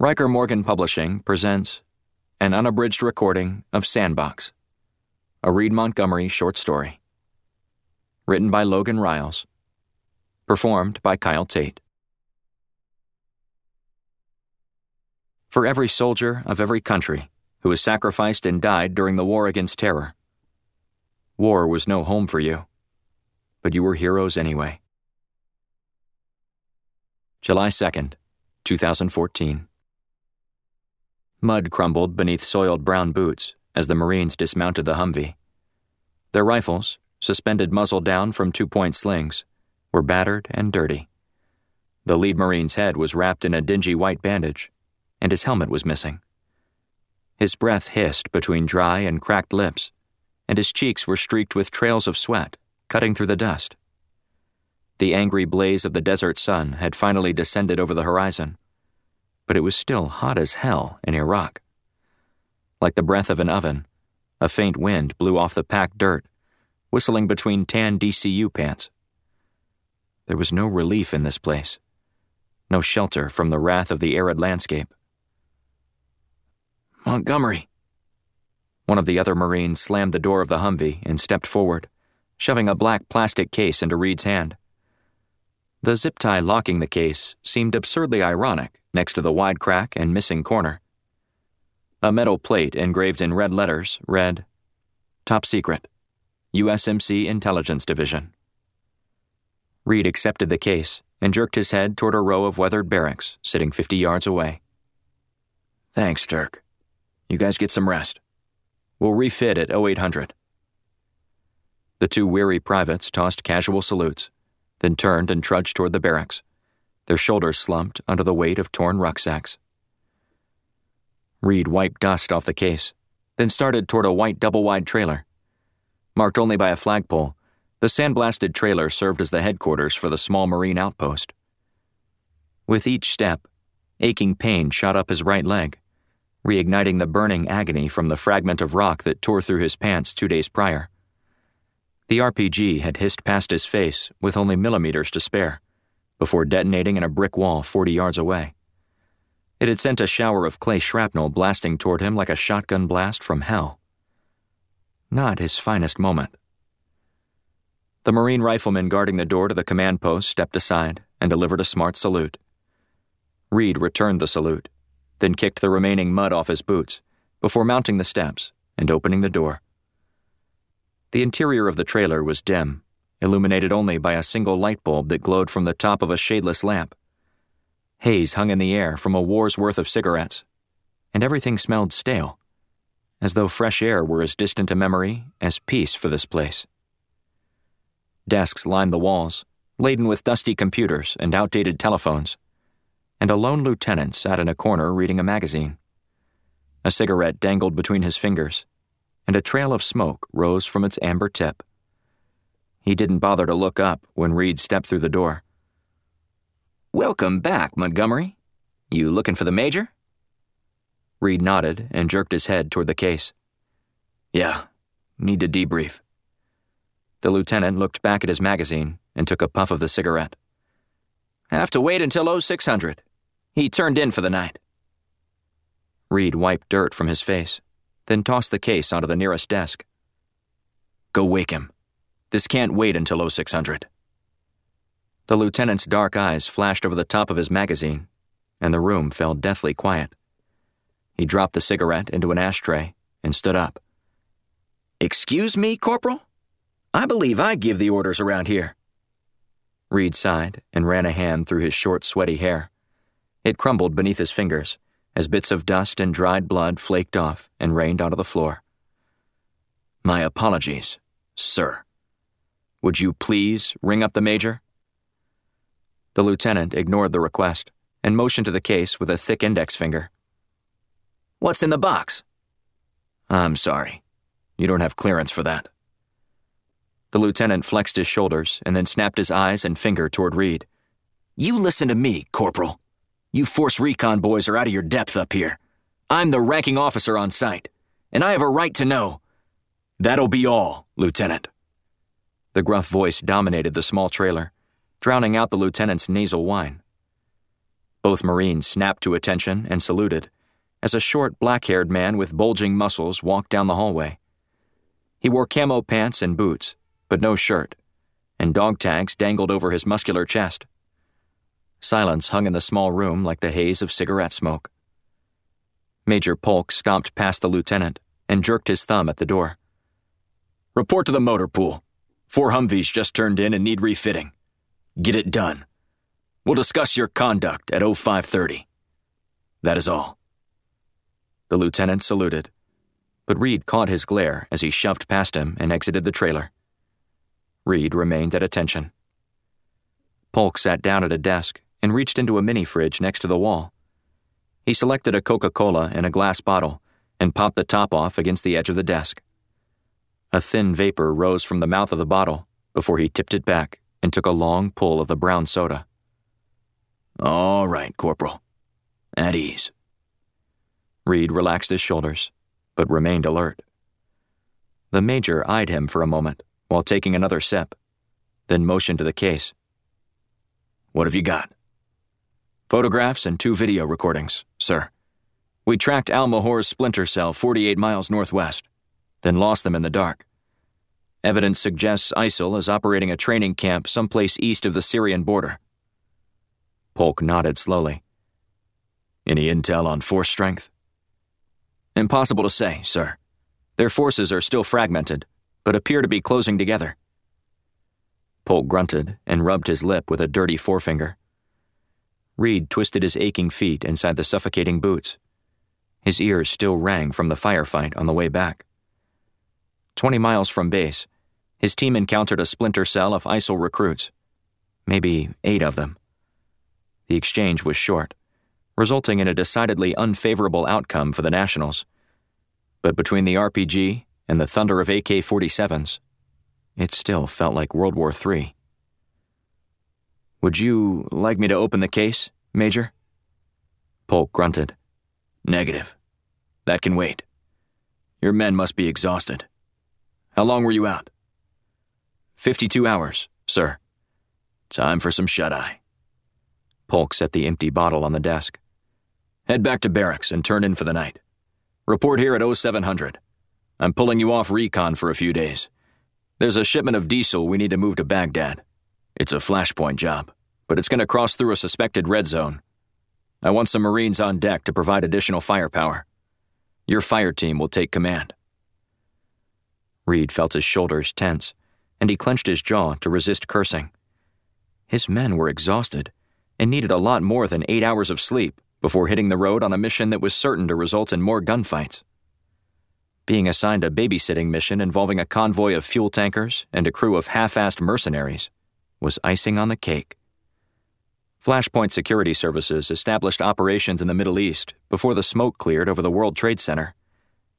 Riker Morgan Publishing presents an unabridged recording of Sandbox, a Reed Montgomery short story. Written by Logan Ryles. Performed by Kyle Tate. For every soldier of every country who was sacrificed and died during the war against terror, war was no home for you, but you were heroes anyway. July 2nd, 2014. Mud crumbled beneath soiled brown boots as the Marines dismounted the Humvee. Their rifles, suspended muzzle down from two point slings, were battered and dirty. The lead Marine's head was wrapped in a dingy white bandage, and his helmet was missing. His breath hissed between dry and cracked lips, and his cheeks were streaked with trails of sweat cutting through the dust. The angry blaze of the desert sun had finally descended over the horizon but it was still hot as hell in Iraq. Like the breath of an oven, a faint wind blew off the packed dirt, whistling between tan DCU pants. There was no relief in this place, no shelter from the wrath of the arid landscape. Montgomery. One of the other Marines slammed the door of the Humvee and stepped forward, shoving a black plastic case into Reed's hand. The zip tie locking the case seemed absurdly ironic next to the wide crack and missing corner. A metal plate engraved in red letters read, Top Secret, USMC Intelligence Division. Reed accepted the case and jerked his head toward a row of weathered barracks sitting 50 yards away. Thanks, Dirk. You guys get some rest. We'll refit at 0800. The two weary privates tossed casual salutes then turned and trudged toward the barracks, their shoulders slumped under the weight of torn rucksacks. Reed wiped dust off the case, then started toward a white double wide trailer. Marked only by a flagpole, the sandblasted trailer served as the headquarters for the small Marine outpost. With each step, aching pain shot up his right leg, reigniting the burning agony from the fragment of rock that tore through his pants two days prior. The RPG had hissed past his face with only millimeters to spare, before detonating in a brick wall 40 yards away. It had sent a shower of clay shrapnel blasting toward him like a shotgun blast from hell. Not his finest moment. The Marine rifleman guarding the door to the command post stepped aside and delivered a smart salute. Reed returned the salute, then kicked the remaining mud off his boots before mounting the steps and opening the door. The interior of the trailer was dim, illuminated only by a single light bulb that glowed from the top of a shadeless lamp. Haze hung in the air from a war's worth of cigarettes, and everything smelled stale, as though fresh air were as distant a memory as peace for this place. Desks lined the walls, laden with dusty computers and outdated telephones, and a lone lieutenant sat in a corner reading a magazine. A cigarette dangled between his fingers and a trail of smoke rose from its amber tip. He didn't bother to look up when Reed stepped through the door. Welcome back, Montgomery. You looking for the Major? Reed nodded and jerked his head toward the case. Yeah, need to debrief. The lieutenant looked back at his magazine and took a puff of the cigarette. Have to wait until 0600. He turned in for the night. Reed wiped dirt from his face then tossed the case onto the nearest desk. Go wake him. This can't wait until 0600. The lieutenant's dark eyes flashed over the top of his magazine, and the room fell deathly quiet. He dropped the cigarette into an ashtray and stood up. Excuse me, Corporal? I believe I give the orders around here. Reed sighed and ran a hand through his short, sweaty hair. It crumbled beneath his fingers as bits of dust and dried blood flaked off and rained onto the floor. My apologies, sir. Would you please ring up the major? The lieutenant ignored the request and motioned to the case with a thick index finger. What's in the box? I'm sorry. You don't have clearance for that. The lieutenant flexed his shoulders and then snapped his eyes and finger toward Reed. You listen to me, Corporal. You Force Recon boys are out of your depth up here. I'm the ranking officer on site, and I have a right to know. That'll be all, Lieutenant. The gruff voice dominated the small trailer, drowning out the lieutenant's nasal whine. Both Marines snapped to attention and saluted as a short, black haired man with bulging muscles walked down the hallway. He wore camo pants and boots, but no shirt, and dog tags dangled over his muscular chest. Silence hung in the small room like the haze of cigarette smoke. Major Polk stomped past the lieutenant and jerked his thumb at the door. Report to the motor pool. Four Humvees just turned in and need refitting. Get it done. We'll discuss your conduct at 0530. That is all. The lieutenant saluted, but Reed caught his glare as he shoved past him and exited the trailer. Reed remained at attention. Polk sat down at a desk and reached into a mini fridge next to the wall. He selected a Coca Cola in a glass bottle and popped the top off against the edge of the desk. A thin vapor rose from the mouth of the bottle before he tipped it back and took a long pull of the brown soda. All right, Corporal. At ease. Reed relaxed his shoulders, but remained alert. The Major eyed him for a moment while taking another sip, then motioned to the case. What have you got? Photographs and two video recordings, sir. We tracked Al Mahor's splinter cell 48 miles northwest, then lost them in the dark. Evidence suggests ISIL is operating a training camp someplace east of the Syrian border. Polk nodded slowly. Any intel on force strength? Impossible to say, sir. Their forces are still fragmented, but appear to be closing together. Polk grunted and rubbed his lip with a dirty forefinger. Reed twisted his aching feet inside the suffocating boots. His ears still rang from the firefight on the way back. Twenty miles from base, his team encountered a splinter cell of ISIL recruits. Maybe eight of them. The exchange was short, resulting in a decidedly unfavorable outcome for the Nationals. But between the RPG and the thunder of AK 47s, it still felt like World War III. Would you like me to open the case, Major? Polk grunted. Negative. That can wait. Your men must be exhausted. How long were you out? Fifty two hours, sir. Time for some shut eye. Polk set the empty bottle on the desk. Head back to barracks and turn in for the night. Report here at 0700. I'm pulling you off recon for a few days. There's a shipment of diesel we need to move to Baghdad. It's a flashpoint job, but it's going to cross through a suspected red zone. I want some Marines on deck to provide additional firepower. Your fire team will take command. Reed felt his shoulders tense, and he clenched his jaw to resist cursing. His men were exhausted and needed a lot more than eight hours of sleep before hitting the road on a mission that was certain to result in more gunfights. Being assigned a babysitting mission involving a convoy of fuel tankers and a crew of half assed mercenaries was icing on the cake. Flashpoint Security Services established operations in the Middle East before the smoke cleared over the World Trade Center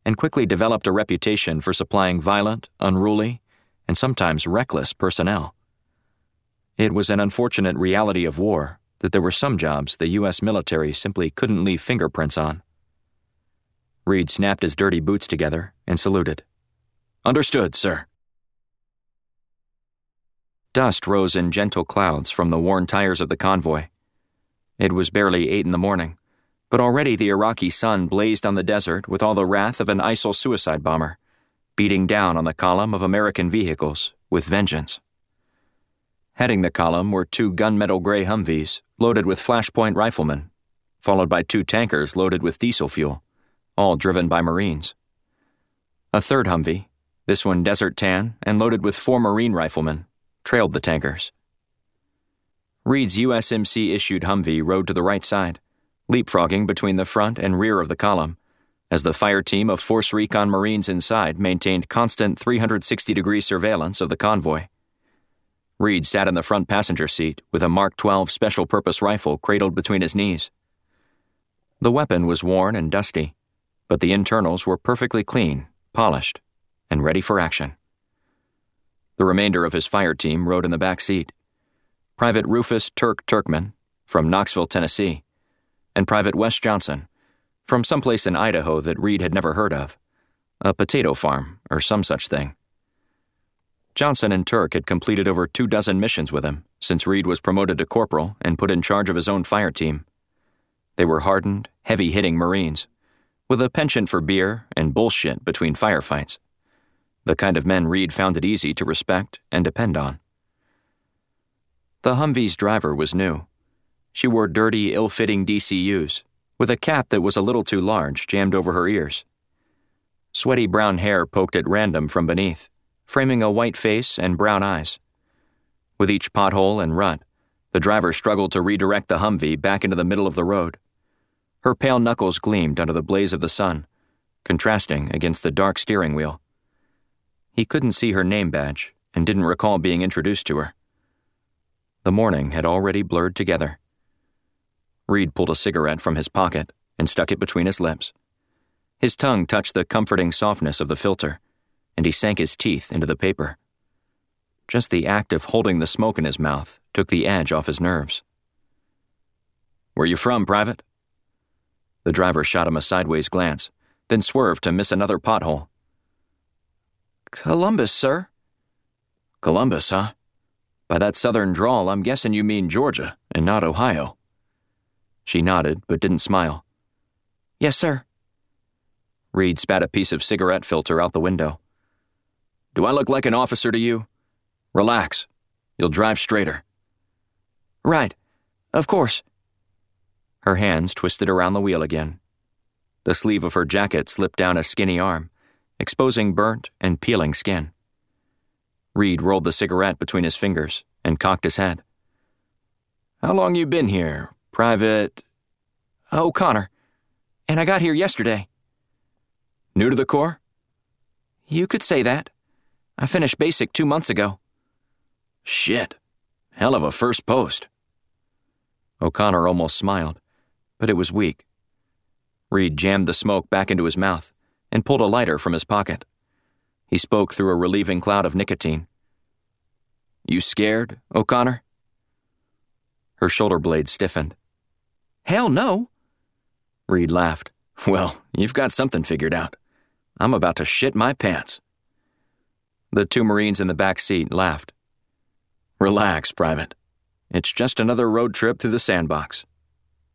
and quickly developed a reputation for supplying violent, unruly, and sometimes reckless personnel. It was an unfortunate reality of war that there were some jobs the U.S. military simply couldn't leave fingerprints on. Reed snapped his dirty boots together and saluted. Understood, sir. Dust rose in gentle clouds from the worn tires of the convoy. It was barely eight in the morning, but already the Iraqi sun blazed on the desert with all the wrath of an ISIL suicide bomber, beating down on the column of American vehicles with vengeance. Heading the column were two gunmetal gray Humvees loaded with flashpoint riflemen, followed by two tankers loaded with diesel fuel, all driven by Marines. A third Humvee, this one desert tan and loaded with four Marine riflemen, trailed the tankers. Reed's USMC issued Humvee rode to the right side, leapfrogging between the front and rear of the column, as the fire team of Force Recon Marines inside maintained constant 360 degree surveillance of the convoy. Reed sat in the front passenger seat with a Mark 12 special purpose rifle cradled between his knees. The weapon was worn and dusty, but the internals were perfectly clean, polished, and ready for action. The remainder of his fire team rode in the back seat. Private Rufus Turk Turkman, from Knoxville, Tennessee, and Private Wes Johnson, from someplace in Idaho that Reed had never heard of, a potato farm or some such thing. Johnson and Turk had completed over two dozen missions with him since Reed was promoted to corporal and put in charge of his own fire team. They were hardened, heavy hitting Marines, with a penchant for beer and bullshit between firefights. The kind of men Reed found it easy to respect and depend on. The Humvee's driver was new. She wore dirty, ill fitting DCUs, with a cap that was a little too large jammed over her ears. Sweaty brown hair poked at random from beneath, framing a white face and brown eyes. With each pothole and rut, the driver struggled to redirect the Humvee back into the middle of the road. Her pale knuckles gleamed under the blaze of the sun, contrasting against the dark steering wheel. He couldn't see her name badge and didn't recall being introduced to her. The morning had already blurred together. Reed pulled a cigarette from his pocket and stuck it between his lips. His tongue touched the comforting softness of the filter, and he sank his teeth into the paper. Just the act of holding the smoke in his mouth took the edge off his nerves. Where you from, Private? The driver shot him a sideways glance, then swerved to miss another pothole. Columbus, sir. Columbus, huh? By that southern drawl, I'm guessing you mean Georgia and not Ohio. She nodded, but didn't smile. Yes, sir. Reed spat a piece of cigarette filter out the window. Do I look like an officer to you? Relax. You'll drive straighter. Right. Of course. Her hands twisted around the wheel again. The sleeve of her jacket slipped down a skinny arm, exposing burnt and peeling skin. Reed rolled the cigarette between his fingers and cocked his head. How long you been here, Private? Oh, O'Connor. And I got here yesterday. New to the Corps? You could say that. I finished basic two months ago. Shit. Hell of a first post. O'Connor almost smiled, but it was weak. Reed jammed the smoke back into his mouth and pulled a lighter from his pocket. He spoke through a relieving cloud of nicotine. You scared, O'Connor? Her shoulder blade stiffened. Hell no. Reed laughed. Well, you've got something figured out. I'm about to shit my pants. The two Marines in the back seat laughed. Relax, Private. It's just another road trip through the sandbox.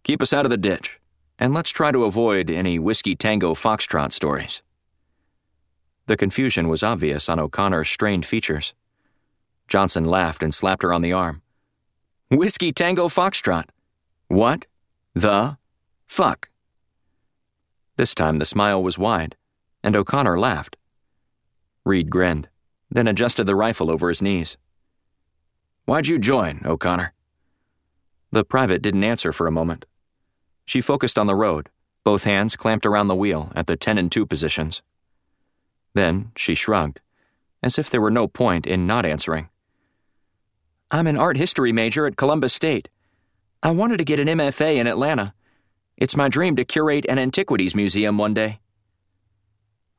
Keep us out of the ditch, and let's try to avoid any Whiskey Tango Foxtrot stories. The confusion was obvious on O'Connor's strained features. Johnson laughed and slapped her on the arm. Whiskey Tango Foxtrot. What? The? Fuck. This time the smile was wide, and O'Connor laughed. Reed grinned, then adjusted the rifle over his knees. Why'd you join, O'Connor? The private didn't answer for a moment. She focused on the road, both hands clamped around the wheel at the 10 and 2 positions. Then she shrugged, as if there were no point in not answering. I'm an art history major at Columbus State. I wanted to get an MFA in Atlanta. It's my dream to curate an antiquities museum one day.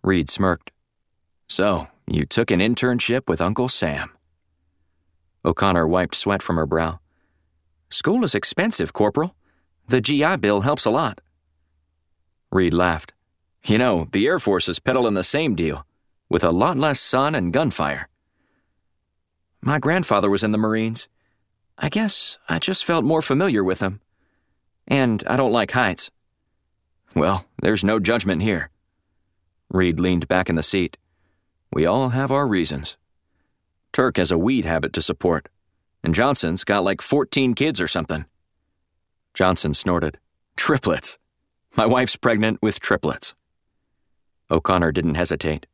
Reed smirked. So, you took an internship with Uncle Sam. O'Connor wiped sweat from her brow. School is expensive, Corporal. The GI Bill helps a lot. Reed laughed. You know, the Air Force is peddling the same deal, with a lot less sun and gunfire. My grandfather was in the Marines. I guess I just felt more familiar with him. And I don't like heights. Well, there's no judgment here. Reed leaned back in the seat. We all have our reasons. Turk has a weed habit to support, and Johnson's got like 14 kids or something. Johnson snorted. Triplets. My wife's pregnant with triplets. O'Connor didn't hesitate.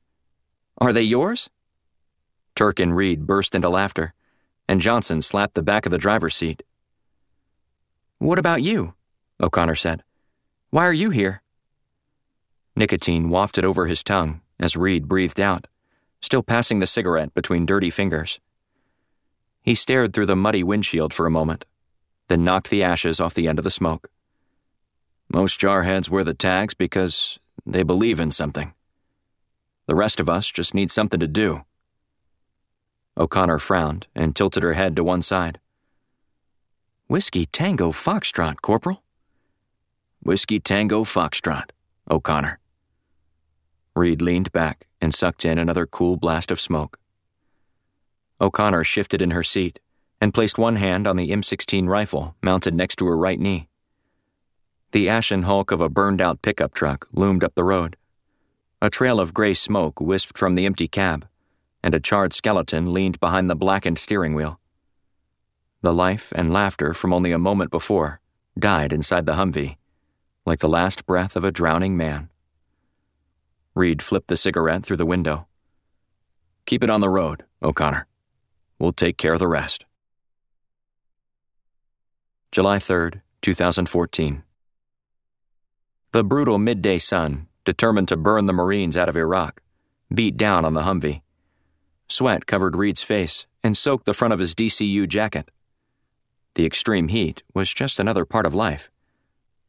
Are they yours? Turk and Reed burst into laughter, and Johnson slapped the back of the driver's seat. What about you? O'Connor said. Why are you here? Nicotine wafted over his tongue as Reed breathed out, still passing the cigarette between dirty fingers. He stared through the muddy windshield for a moment, then knocked the ashes off the end of the smoke. Most jarheads wear the tags because they believe in something. The rest of us just need something to do. O'Connor frowned and tilted her head to one side. Whiskey Tango Foxtrot, Corporal. Whiskey Tango Foxtrot, O'Connor. Reed leaned back and sucked in another cool blast of smoke. O'Connor shifted in her seat and placed one hand on the M16 rifle mounted next to her right knee. The ashen hulk of a burned out pickup truck loomed up the road. A trail of gray smoke wisped from the empty cab, and a charred skeleton leaned behind the blackened steering wheel. The life and laughter from only a moment before died inside the Humvee, like the last breath of a drowning man. Reed flipped the cigarette through the window. Keep it on the road, O'Connor. We'll take care of the rest. July 3rd, 2014. The brutal midday sun, determined to burn the Marines out of Iraq, beat down on the Humvee. Sweat covered Reed's face and soaked the front of his DCU jacket. The extreme heat was just another part of life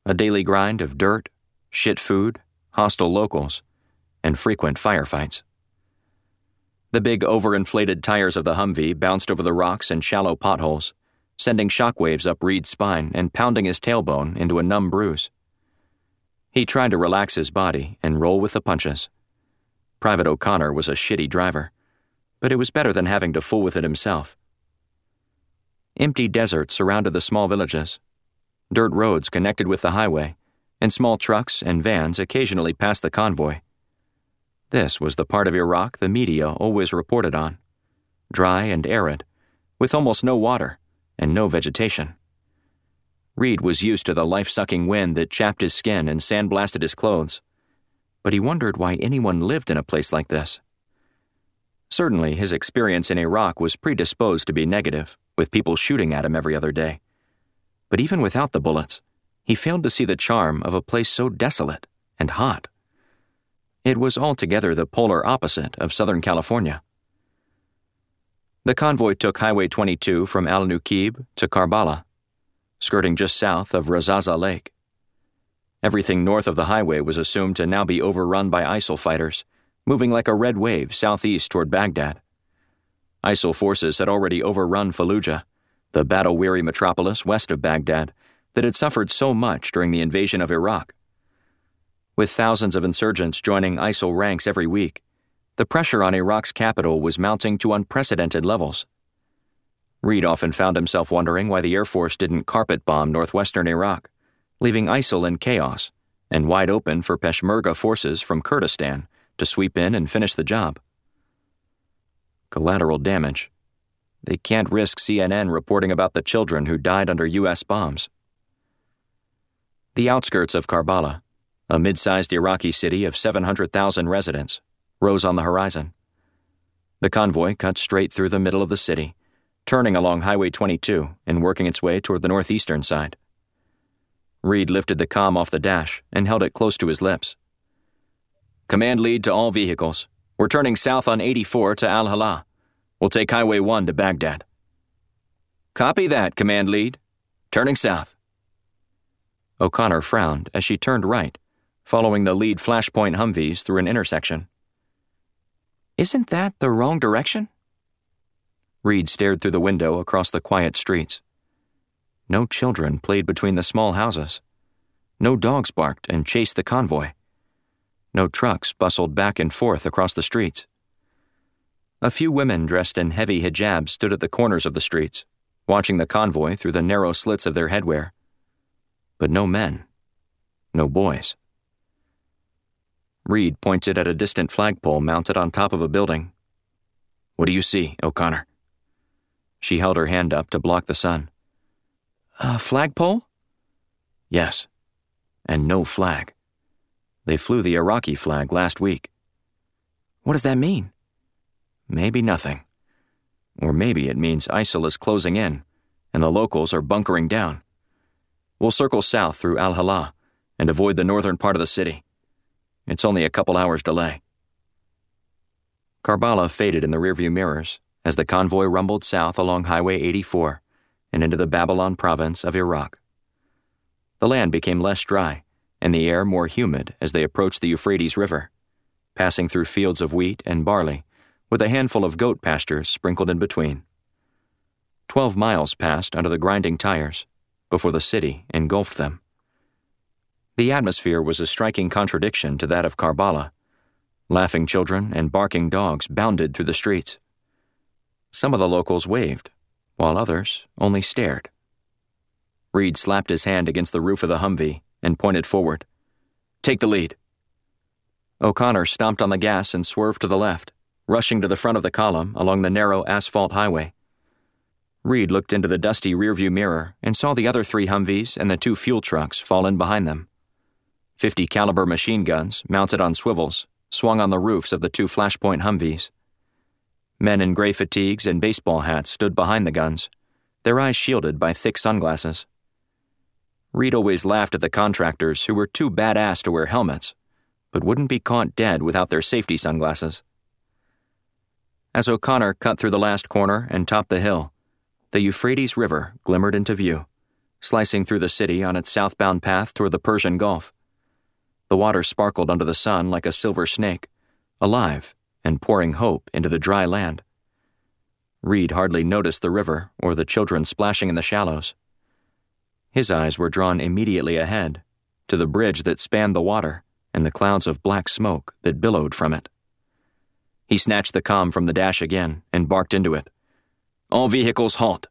a daily grind of dirt, shit food, hostile locals, and frequent firefights. The big overinflated tires of the Humvee bounced over the rocks and shallow potholes, sending shockwaves up Reed's spine and pounding his tailbone into a numb bruise. He tried to relax his body and roll with the punches. Private O'Connor was a shitty driver, but it was better than having to fool with it himself. Empty desert surrounded the small villages. Dirt roads connected with the highway, and small trucks and vans occasionally passed the convoy. This was the part of Iraq the media always reported on dry and arid, with almost no water and no vegetation. Reed was used to the life sucking wind that chapped his skin and sandblasted his clothes, but he wondered why anyone lived in a place like this. Certainly, his experience in Iraq was predisposed to be negative, with people shooting at him every other day. But even without the bullets, he failed to see the charm of a place so desolate and hot. It was altogether the polar opposite of Southern California. The convoy took Highway 22 from Al Nuqib to Karbala, skirting just south of Razaza Lake. Everything north of the highway was assumed to now be overrun by ISIL fighters moving like a red wave southeast toward Baghdad. ISIL forces had already overrun Fallujah, the battle weary metropolis west of Baghdad that had suffered so much during the invasion of Iraq. With thousands of insurgents joining ISIL ranks every week, the pressure on Iraq's capital was mounting to unprecedented levels. Reed often found himself wondering why the Air Force didn't carpet bomb northwestern Iraq, leaving ISIL in chaos and wide open for Peshmerga forces from Kurdistan to sweep in and finish the job. Collateral damage. They can't risk CNN reporting about the children who died under U.S. bombs. The outskirts of Karbala, a mid sized Iraqi city of 700,000 residents, rose on the horizon. The convoy cut straight through the middle of the city, turning along Highway 22 and working its way toward the northeastern side. Reed lifted the com off the dash and held it close to his lips. Command lead to all vehicles. We're turning south on 84 to Al Hala. We'll take Highway 1 to Baghdad. Copy that, Command lead. Turning south. O'Connor frowned as she turned right, following the lead flashpoint Humvees through an intersection. Isn't that the wrong direction? Reed stared through the window across the quiet streets. No children played between the small houses. No dogs barked and chased the convoy. No trucks bustled back and forth across the streets. A few women dressed in heavy hijabs stood at the corners of the streets, watching the convoy through the narrow slits of their headwear. But no men. No boys. Reed pointed at a distant flagpole mounted on top of a building. What do you see, O'Connor? She held her hand up to block the sun. A flagpole? Yes. And no flag. They flew the Iraqi flag last week. What does that mean? Maybe nothing. Or maybe it means ISIL is closing in, and the locals are bunkering down. We'll circle south through Al Hala and avoid the northern part of the city. It's only a couple hours' delay. Karbala faded in the rearview mirrors as the convoy rumbled south along Highway 84 and into the Babylon province of Iraq. The land became less dry and the air more humid as they approached the Euphrates River, passing through fields of wheat and barley, with a handful of goat pastures sprinkled in between. Twelve miles passed under the grinding tires before the city engulfed them. The atmosphere was a striking contradiction to that of Karbala. Laughing children and barking dogs bounded through the streets. Some of the locals waved, while others only stared. Reed slapped his hand against the roof of the Humvee and pointed forward. Take the lead. O'Connor stomped on the gas and swerved to the left, rushing to the front of the column along the narrow asphalt highway. Reed looked into the dusty rearview mirror and saw the other three Humvees and the two fuel trucks fall in behind them. 50 caliber machine guns, mounted on swivels, swung on the roofs of the two Flashpoint Humvees. Men in gray fatigues and baseball hats stood behind the guns, their eyes shielded by thick sunglasses. Reed always laughed at the contractors who were too badass to wear helmets, but wouldn't be caught dead without their safety sunglasses. As O'Connor cut through the last corner and topped the hill, the Euphrates River glimmered into view, slicing through the city on its southbound path toward the Persian Gulf. The water sparkled under the sun like a silver snake, alive and pouring hope into the dry land. Reed hardly noticed the river or the children splashing in the shallows. His eyes were drawn immediately ahead, to the bridge that spanned the water and the clouds of black smoke that billowed from it. He snatched the com from the dash again and barked into it. All vehicles halt.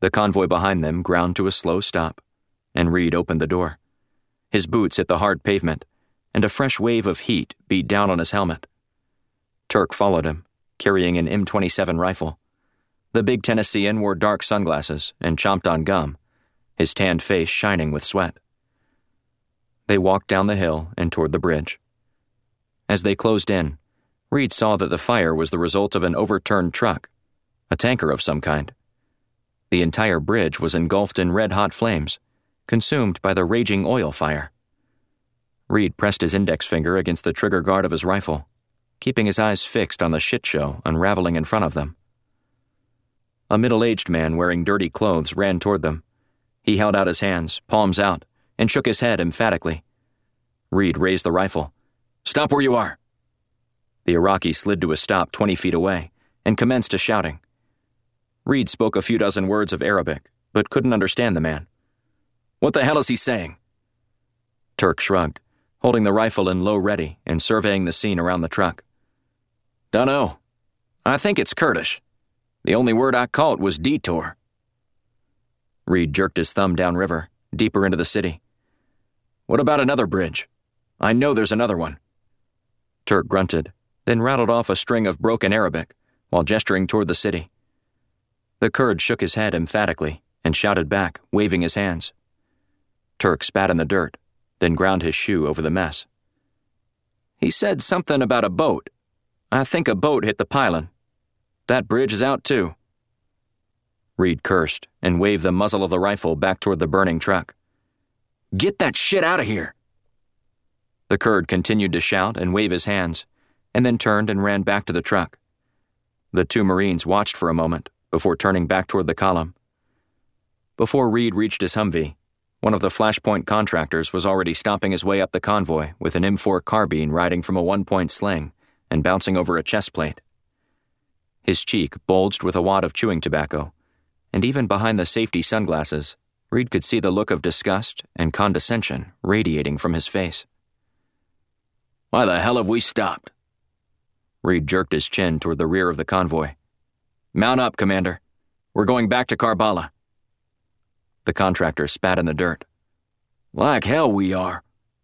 The convoy behind them ground to a slow stop, and Reed opened the door. His boots hit the hard pavement, and a fresh wave of heat beat down on his helmet. Turk followed him, carrying an M27 rifle. The big Tennessean wore dark sunglasses and chomped on gum, his tanned face shining with sweat. They walked down the hill and toward the bridge. As they closed in, Reed saw that the fire was the result of an overturned truck, a tanker of some kind. The entire bridge was engulfed in red hot flames, consumed by the raging oil fire. Reed pressed his index finger against the trigger guard of his rifle, keeping his eyes fixed on the shit show unraveling in front of them. A middle aged man wearing dirty clothes ran toward them. He held out his hands, palms out, and shook his head emphatically. Reed raised the rifle. Stop where you are! The Iraqi slid to a stop 20 feet away and commenced a shouting. Reed spoke a few dozen words of Arabic, but couldn't understand the man. What the hell is he saying? Turk shrugged, holding the rifle in low ready and surveying the scene around the truck. Dunno. I think it's Kurdish. The only word I caught was detour. Reed jerked his thumb downriver, deeper into the city. What about another bridge? I know there's another one. Turk grunted, then rattled off a string of broken Arabic while gesturing toward the city. The Kurd shook his head emphatically and shouted back, waving his hands. Turk spat in the dirt, then ground his shoe over the mess. He said something about a boat. I think a boat hit the pylon. That bridge is out too. Reed cursed and waved the muzzle of the rifle back toward the burning truck. Get that shit out of here! The Kurd continued to shout and wave his hands, and then turned and ran back to the truck. The two Marines watched for a moment before turning back toward the column. Before Reed reached his Humvee, one of the Flashpoint contractors was already stomping his way up the convoy with an M4 carbine riding from a one point sling and bouncing over a chest plate. His cheek bulged with a wad of chewing tobacco, and even behind the safety sunglasses, Reed could see the look of disgust and condescension radiating from his face. Why the hell have we stopped? Reed jerked his chin toward the rear of the convoy. Mount up, Commander. We're going back to Karbala. The contractor spat in the dirt. Like hell we are.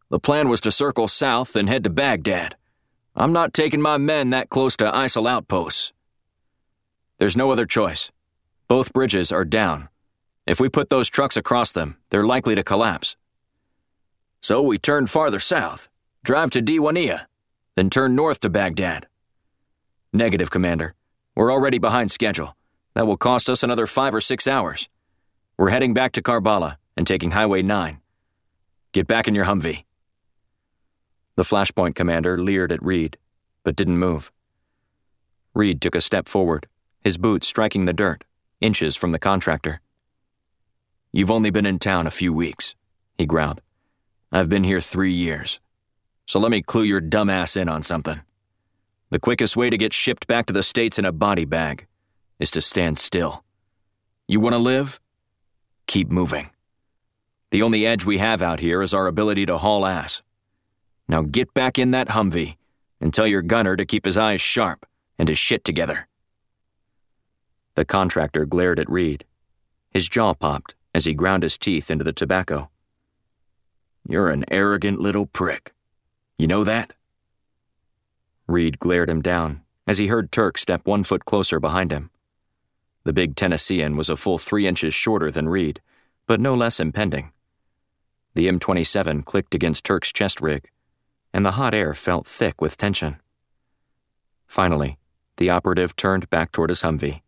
The plan was to circle south and head to Baghdad. I'm not taking my men that close to ISIL outposts. There's no other choice. Both bridges are down. If we put those trucks across them, they're likely to collapse. So we turn farther south, drive to Diwania, then turn north to Baghdad. Negative, Commander. We're already behind schedule. That will cost us another five or six hours. We're heading back to Karbala and taking Highway 9. Get back in your Humvee. The Flashpoint commander leered at Reed, but didn't move. Reed took a step forward, his boots striking the dirt, inches from the contractor. You've only been in town a few weeks, he growled. I've been here three years. So let me clue your dumb ass in on something. The quickest way to get shipped back to the States in a body bag is to stand still. You want to live? Keep moving. The only edge we have out here is our ability to haul ass. Now get back in that Humvee and tell your gunner to keep his eyes sharp and his shit together. The contractor glared at Reed. His jaw popped as he ground his teeth into the tobacco. You're an arrogant little prick. You know that? Reed glared him down as he heard Turk step one foot closer behind him. The big Tennessean was a full three inches shorter than Reed, but no less impending. The M27 clicked against Turk's chest rig, and the hot air felt thick with tension. Finally, the operative turned back toward his Humvee.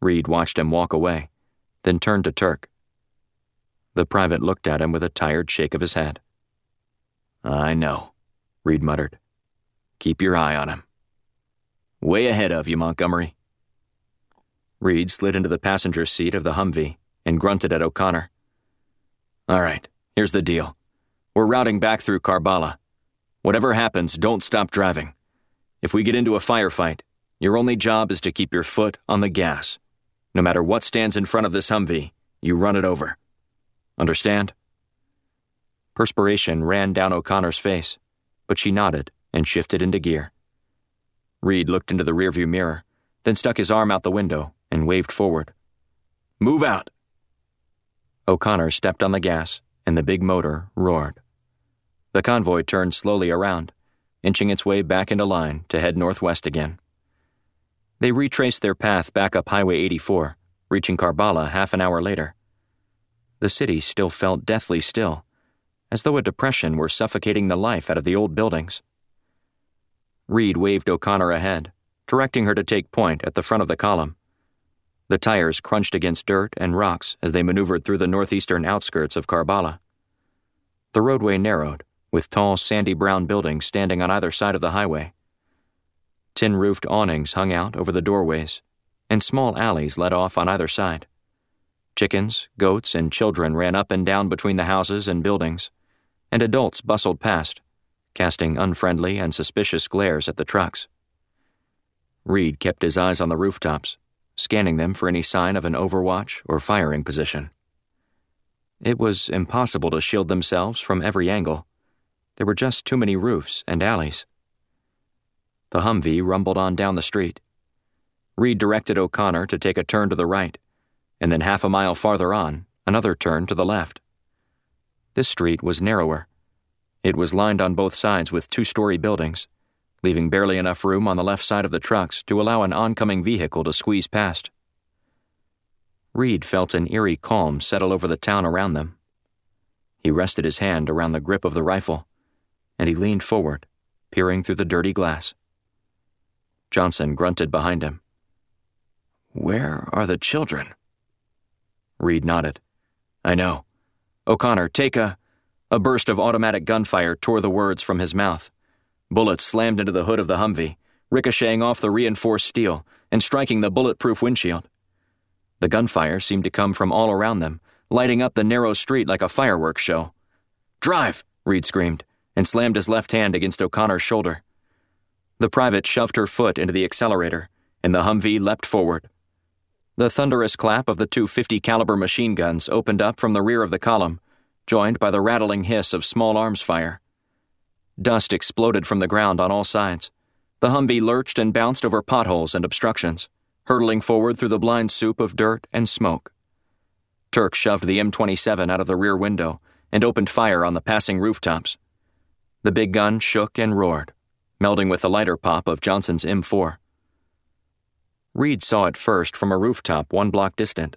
Reed watched him walk away, then turned to Turk. The private looked at him with a tired shake of his head. I know, Reed muttered. Keep your eye on him. Way ahead of you, Montgomery. Reed slid into the passenger seat of the Humvee and grunted at O'Connor. All right, here's the deal. We're routing back through Karbala. Whatever happens, don't stop driving. If we get into a firefight, your only job is to keep your foot on the gas. No matter what stands in front of this Humvee, you run it over. Understand? Perspiration ran down O'Connor's face, but she nodded and shifted into gear. Reed looked into the rearview mirror, then stuck his arm out the window and waved forward. Move out! O'Connor stepped on the gas, and the big motor roared. The convoy turned slowly around, inching its way back into line to head northwest again. They retraced their path back up Highway 84, reaching Karbala half an hour later. The city still felt deathly still, as though a depression were suffocating the life out of the old buildings. Reed waved O'Connor ahead, directing her to take point at the front of the column. The tires crunched against dirt and rocks as they maneuvered through the northeastern outskirts of Karbala. The roadway narrowed, with tall, sandy brown buildings standing on either side of the highway. Tin roofed awnings hung out over the doorways, and small alleys led off on either side. Chickens, goats, and children ran up and down between the houses and buildings, and adults bustled past, casting unfriendly and suspicious glares at the trucks. Reed kept his eyes on the rooftops, scanning them for any sign of an overwatch or firing position. It was impossible to shield themselves from every angle. There were just too many roofs and alleys. The Humvee rumbled on down the street. Reed directed O'Connor to take a turn to the right, and then half a mile farther on, another turn to the left. This street was narrower. It was lined on both sides with two story buildings, leaving barely enough room on the left side of the trucks to allow an oncoming vehicle to squeeze past. Reed felt an eerie calm settle over the town around them. He rested his hand around the grip of the rifle, and he leaned forward, peering through the dirty glass. Johnson grunted behind him. Where are the children? Reed nodded. I know. O'Connor, take a. A burst of automatic gunfire tore the words from his mouth. Bullets slammed into the hood of the Humvee, ricocheting off the reinforced steel and striking the bulletproof windshield. The gunfire seemed to come from all around them, lighting up the narrow street like a fireworks show. Drive! Reed screamed, and slammed his left hand against O'Connor's shoulder. The private shoved her foot into the accelerator, and the Humvee leapt forward. The thunderous clap of the two 50 caliber machine guns opened up from the rear of the column, joined by the rattling hiss of small arms fire. Dust exploded from the ground on all sides. The Humvee lurched and bounced over potholes and obstructions, hurtling forward through the blind soup of dirt and smoke. Turk shoved the M27 out of the rear window and opened fire on the passing rooftops. The big gun shook and roared melding with the lighter pop of Johnson's M4. Reed saw it first from a rooftop one block distant.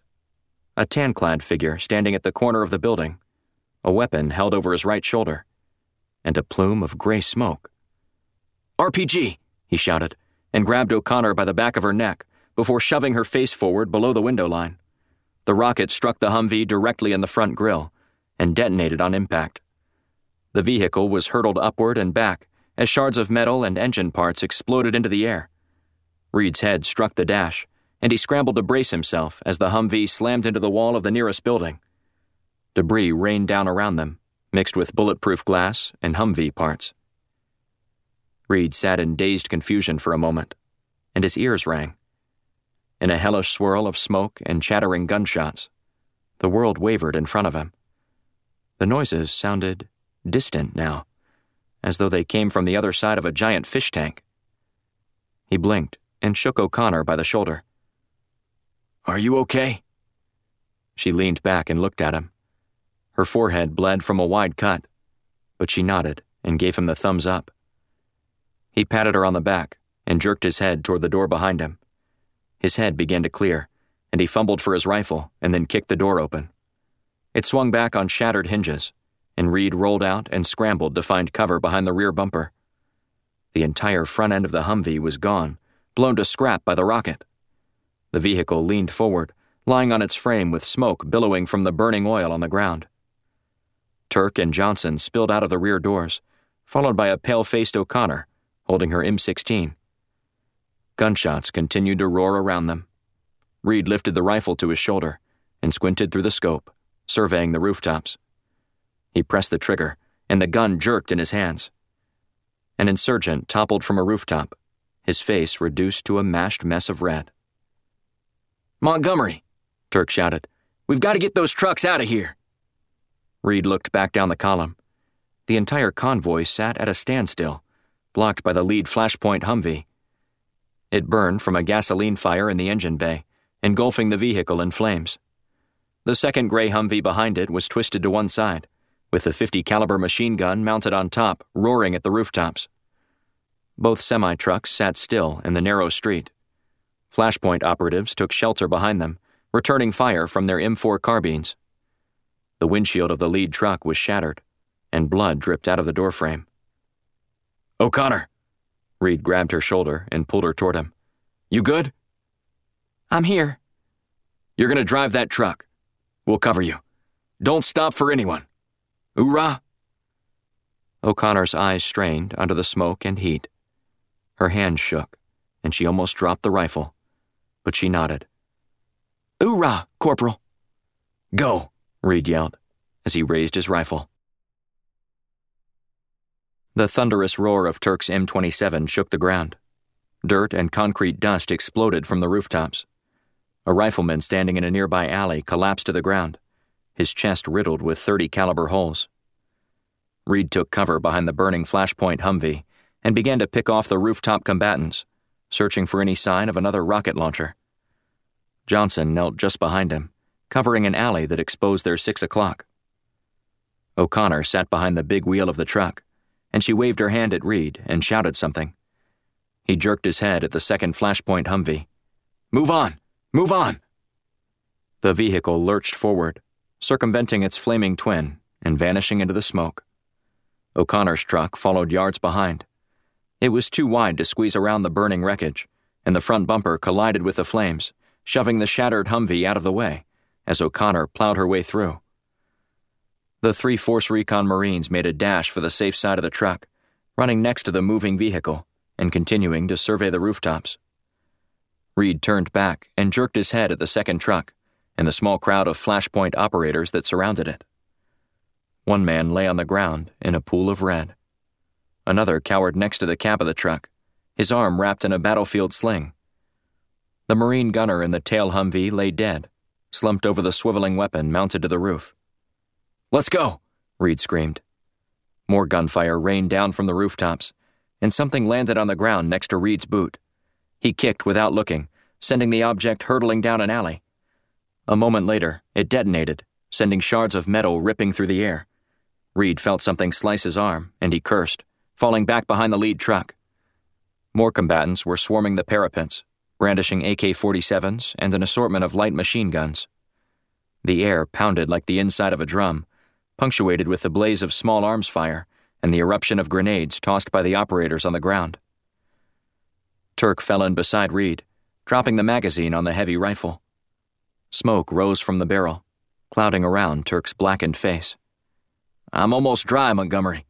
A tan clad figure standing at the corner of the building, a weapon held over his right shoulder, and a plume of gray smoke. RPG! he shouted, and grabbed O'Connor by the back of her neck before shoving her face forward below the window line. The rocket struck the Humvee directly in the front grille and detonated on impact. The vehicle was hurtled upward and back as shards of metal and engine parts exploded into the air. Reed's head struck the dash, and he scrambled to brace himself as the Humvee slammed into the wall of the nearest building. Debris rained down around them, mixed with bulletproof glass and Humvee parts. Reed sat in dazed confusion for a moment, and his ears rang. In a hellish swirl of smoke and chattering gunshots, the world wavered in front of him. The noises sounded distant now as though they came from the other side of a giant fish tank. He blinked and shook O'Connor by the shoulder. Are you okay? She leaned back and looked at him. Her forehead bled from a wide cut, but she nodded and gave him the thumbs up. He patted her on the back and jerked his head toward the door behind him. His head began to clear, and he fumbled for his rifle and then kicked the door open. It swung back on shattered hinges, and Reed rolled out and scrambled to find cover behind the rear bumper. The entire front end of the Humvee was gone, blown to scrap by the rocket. The vehicle leaned forward, lying on its frame with smoke billowing from the burning oil on the ground. Turk and Johnson spilled out of the rear doors, followed by a pale faced O'Connor holding her M16. Gunshots continued to roar around them. Reed lifted the rifle to his shoulder and squinted through the scope, surveying the rooftops. He pressed the trigger, and the gun jerked in his hands. An insurgent toppled from a rooftop, his face reduced to a mashed mess of red. Montgomery, Turk shouted. We've got to get those trucks out of here. Reed looked back down the column. The entire convoy sat at a standstill, blocked by the lead flashpoint Humvee. It burned from a gasoline fire in the engine bay, engulfing the vehicle in flames. The second gray Humvee behind it was twisted to one side, with the 50 caliber machine gun mounted on top, roaring at the rooftops. Both semi trucks sat still in the narrow street. Flashpoint operatives took shelter behind them, returning fire from their M4 carbines. The windshield of the lead truck was shattered, and blood dripped out of the doorframe. O'Connor! Reed grabbed her shoulder and pulled her toward him. You good? I'm here. You're gonna drive that truck. We'll cover you. Don't stop for anyone. Hoorah! O'Connor's eyes strained under the smoke and heat. Her hand shook, and she almost dropped the rifle, but she nodded. Hoorah, Corporal! Go, Reed yelled as he raised his rifle. The thunderous roar of Turk's M27 shook the ground. Dirt and concrete dust exploded from the rooftops. A rifleman standing in a nearby alley collapsed to the ground, his chest riddled with 30 caliber holes. Reed took cover behind the burning flashpoint Humvee and began to pick off the rooftop combatants, searching for any sign of another rocket launcher. Johnson knelt just behind him, covering an alley that exposed their six o'clock. O'Connor sat behind the big wheel of the truck, and she waved her hand at Reed and shouted something. He jerked his head at the second flashpoint Humvee. Move on! Move on! The vehicle lurched forward, circumventing its flaming twin and vanishing into the smoke. O'Connor's truck followed yards behind. It was too wide to squeeze around the burning wreckage, and the front bumper collided with the flames, shoving the shattered Humvee out of the way as O'Connor plowed her way through. The three Force Recon Marines made a dash for the safe side of the truck, running next to the moving vehicle and continuing to survey the rooftops. Reed turned back and jerked his head at the second truck and the small crowd of flashpoint operators that surrounded it. One man lay on the ground in a pool of red. Another cowered next to the cab of the truck, his arm wrapped in a battlefield sling. The Marine gunner in the tail Humvee lay dead, slumped over the swiveling weapon mounted to the roof. Let's go, Reed screamed. More gunfire rained down from the rooftops, and something landed on the ground next to Reed's boot. He kicked without looking, sending the object hurtling down an alley. A moment later, it detonated, sending shards of metal ripping through the air. Reed felt something slice his arm, and he cursed, falling back behind the lead truck. More combatants were swarming the parapets, brandishing AK 47s and an assortment of light machine guns. The air pounded like the inside of a drum, punctuated with the blaze of small arms fire and the eruption of grenades tossed by the operators on the ground. Turk fell in beside Reed, dropping the magazine on the heavy rifle. Smoke rose from the barrel, clouding around Turk's blackened face. I'm almost dry, Montgomery.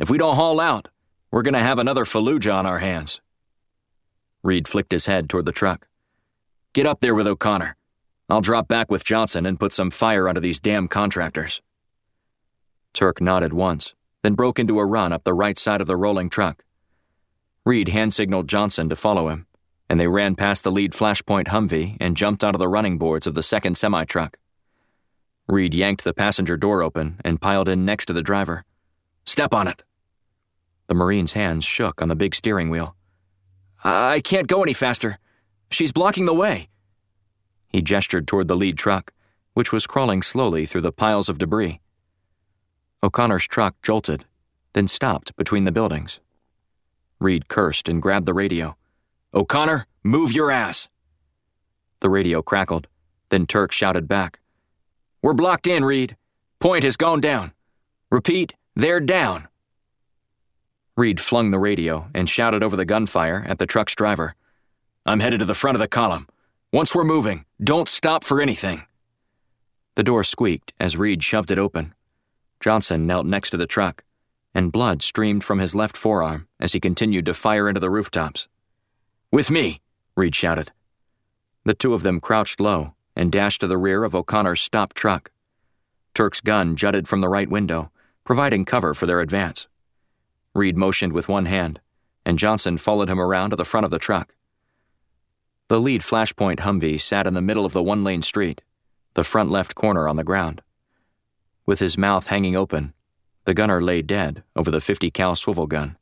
If we don't haul out, we're going to have another Fallujah on our hands. Reed flicked his head toward the truck. Get up there with O'Connor. I'll drop back with Johnson and put some fire under these damn contractors. Turk nodded once, then broke into a run up the right side of the rolling truck. Reed hand signaled Johnson to follow him, and they ran past the lead flashpoint Humvee and jumped onto the running boards of the second semi truck. Reed yanked the passenger door open and piled in next to the driver. Step on it. The Marine's hands shook on the big steering wheel. I can't go any faster. She's blocking the way. He gestured toward the lead truck, which was crawling slowly through the piles of debris. O'Connor's truck jolted, then stopped between the buildings. Reed cursed and grabbed the radio. O'Connor, move your ass! The radio crackled, then Turk shouted back. We're blocked in, Reed. Point has gone down. Repeat, they're down. Reed flung the radio and shouted over the gunfire at the truck's driver. I'm headed to the front of the column. Once we're moving, don't stop for anything. The door squeaked as Reed shoved it open. Johnson knelt next to the truck, and blood streamed from his left forearm as he continued to fire into the rooftops. With me, Reed shouted. The two of them crouched low and dashed to the rear of O'Connor's stopped truck. Turk's gun jutted from the right window, providing cover for their advance. Reed motioned with one hand, and Johnson followed him around to the front of the truck. The lead flashpoint Humvee sat in the middle of the one lane street, the front left corner on the ground. With his mouth hanging open, the gunner lay dead over the 50 cal swivel gun.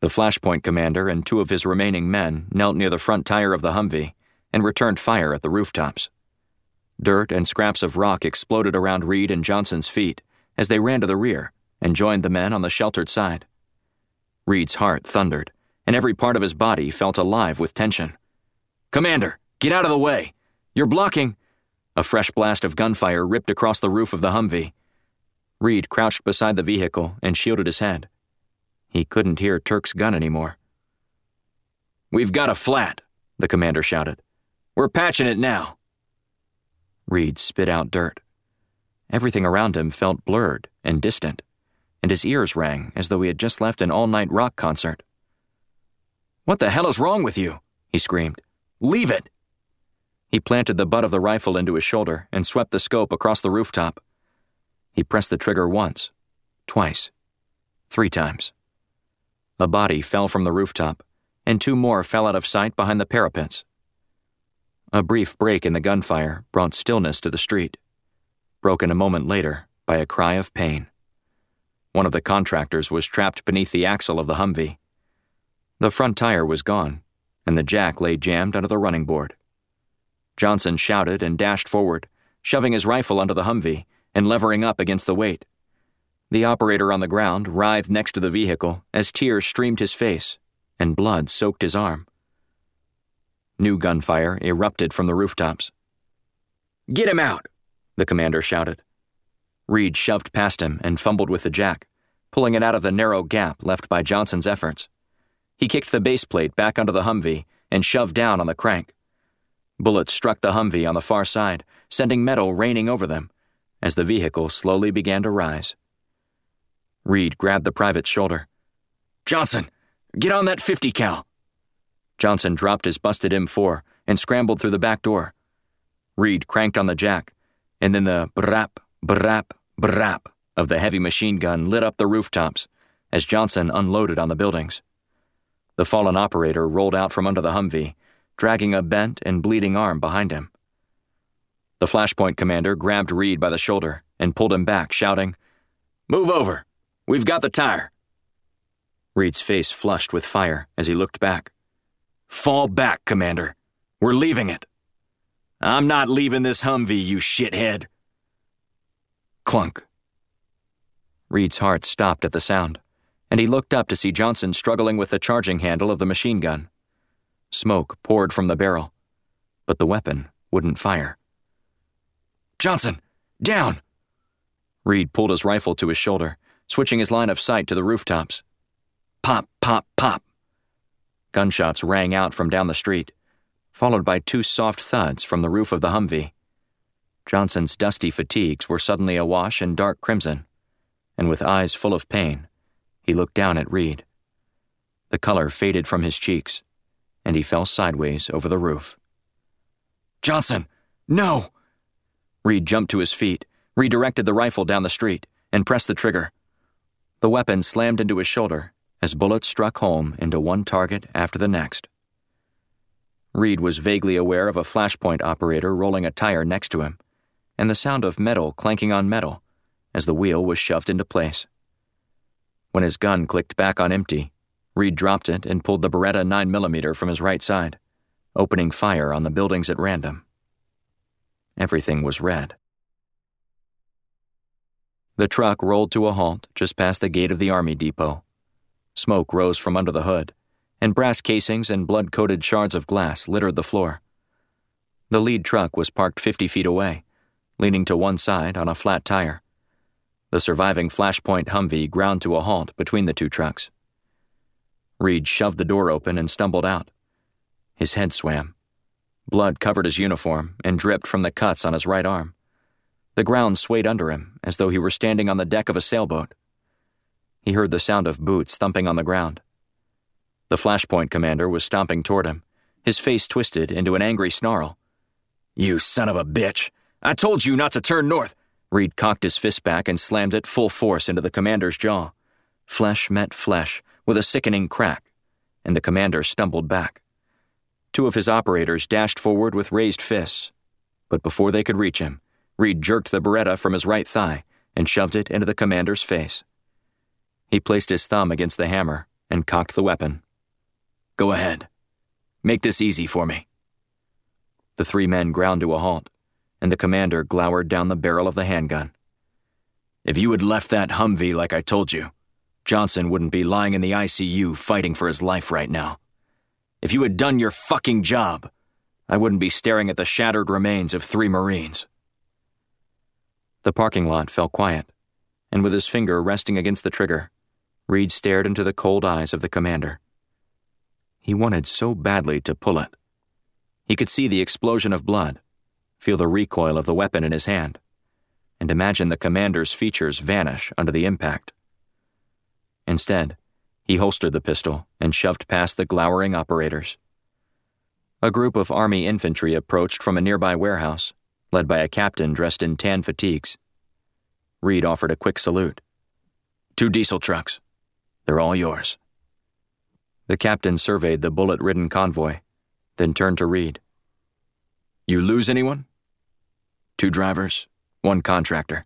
The flashpoint commander and two of his remaining men knelt near the front tire of the Humvee and returned fire at the rooftops. Dirt and scraps of rock exploded around Reed and Johnson's feet as they ran to the rear and joined the men on the sheltered side. Reed's heart thundered, and every part of his body felt alive with tension. Commander, get out of the way! You're blocking! A fresh blast of gunfire ripped across the roof of the Humvee. Reed crouched beside the vehicle and shielded his head. He couldn't hear Turk's gun anymore. We've got a flat, the commander shouted. We're patching it now. Reed spit out dirt. Everything around him felt blurred and distant, and his ears rang as though he had just left an all night rock concert. What the hell is wrong with you? he screamed. Leave it! He planted the butt of the rifle into his shoulder and swept the scope across the rooftop. He pressed the trigger once, twice, three times. A body fell from the rooftop, and two more fell out of sight behind the parapets. A brief break in the gunfire brought stillness to the street, broken a moment later by a cry of pain. One of the contractors was trapped beneath the axle of the Humvee. The front tire was gone, and the jack lay jammed under the running board. Johnson shouted and dashed forward, shoving his rifle under the Humvee and levering up against the weight. The operator on the ground writhed next to the vehicle as tears streamed his face and blood soaked his arm. New gunfire erupted from the rooftops. Get him out, the commander shouted. Reed shoved past him and fumbled with the jack, pulling it out of the narrow gap left by Johnson's efforts. He kicked the base plate back onto the Humvee and shoved down on the crank. Bullets struck the Humvee on the far side, sending metal raining over them as the vehicle slowly began to rise. Reed grabbed the private's shoulder. Johnson, get on that 50 cal. Johnson dropped his busted M4 and scrambled through the back door. Reed cranked on the jack, and then the brap, brap, brap of the heavy machine gun lit up the rooftops as Johnson unloaded on the buildings. The fallen operator rolled out from under the Humvee dragging a bent and bleeding arm behind him. The flashpoint commander grabbed Reed by the shoulder and pulled him back, shouting, Move over! We've got the tire! Reed's face flushed with fire as he looked back. Fall back, Commander. We're leaving it. I'm not leaving this Humvee, you shithead. Clunk. Reed's heart stopped at the sound, and he looked up to see Johnson struggling with the charging handle of the machine gun. Smoke poured from the barrel, but the weapon wouldn't fire. Johnson, down! Reed pulled his rifle to his shoulder, switching his line of sight to the rooftops. Pop, pop, pop. Gunshots rang out from down the street, followed by two soft thuds from the roof of the Humvee. Johnson's dusty fatigues were suddenly awash in dark crimson, and with eyes full of pain, he looked down at Reed. The color faded from his cheeks, and he fell sideways over the roof. Johnson, no! Reed jumped to his feet, redirected the rifle down the street, and pressed the trigger. The weapon slammed into his shoulder as bullets struck home into one target after the next. Reed was vaguely aware of a flashpoint operator rolling a tire next to him, and the sound of metal clanking on metal as the wheel was shoved into place. When his gun clicked back on empty, Reed dropped it and pulled the Beretta 9mm from his right side, opening fire on the buildings at random. Everything was red. The truck rolled to a halt just past the gate of the Army depot. Smoke rose from under the hood, and brass casings and blood coated shards of glass littered the floor. The lead truck was parked 50 feet away, leaning to one side on a flat tire. The surviving Flashpoint Humvee ground to a halt between the two trucks. Reed shoved the door open and stumbled out. His head swam. Blood covered his uniform and dripped from the cuts on his right arm. The ground swayed under him as though he were standing on the deck of a sailboat. He heard the sound of boots thumping on the ground. The Flashpoint commander was stomping toward him, his face twisted into an angry snarl. You son of a bitch! I told you not to turn north! Reed cocked his fist back and slammed it full force into the commander's jaw. Flesh met flesh with a sickening crack, and the commander stumbled back. Two of his operators dashed forward with raised fists, but before they could reach him, Reed jerked the Beretta from his right thigh and shoved it into the commander's face. He placed his thumb against the hammer and cocked the weapon. Go ahead. Make this easy for me. The three men ground to a halt and the commander glowered down the barrel of the handgun. If you had left that Humvee like I told you, Johnson wouldn't be lying in the ICU fighting for his life right now. If you had done your fucking job, I wouldn't be staring at the shattered remains of three Marines. The parking lot fell quiet, and with his finger resting against the trigger, Reed stared into the cold eyes of the commander. He wanted so badly to pull it. He could see the explosion of blood feel the recoil of the weapon in his hand, and imagine the commander's features vanish under the impact. Instead, he holstered the pistol and shoved past the glowering operators. A group of Army infantry approached from a nearby warehouse, led by a captain dressed in tan fatigues. Reed offered a quick salute. Two diesel trucks. They're all yours. The captain surveyed the bullet ridden convoy, then turned to Reed. You lose anyone? Two drivers, one contractor.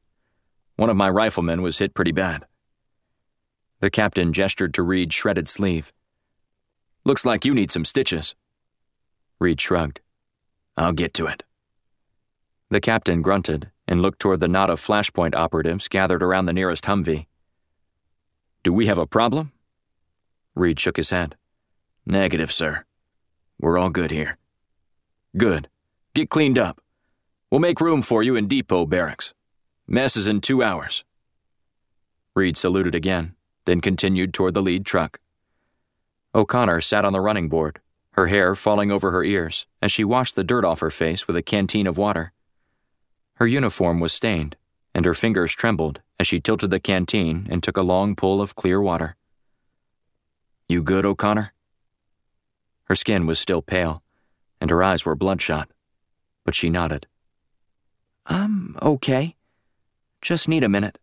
One of my riflemen was hit pretty bad. The captain gestured to Reed's shredded sleeve. Looks like you need some stitches. Reed shrugged. I'll get to it. The captain grunted and looked toward the knot of flashpoint operatives gathered around the nearest Humvee. Do we have a problem? Reed shook his head. Negative, sir. We're all good here. Good. Get cleaned up. We'll make room for you in depot barracks. Mess is in two hours. Reed saluted again, then continued toward the lead truck. O'Connor sat on the running board, her hair falling over her ears as she washed the dirt off her face with a canteen of water. Her uniform was stained, and her fingers trembled as she tilted the canteen and took a long pull of clear water. You good, O'Connor? Her skin was still pale, and her eyes were bloodshot but she nodded. I'm okay. Just need a minute.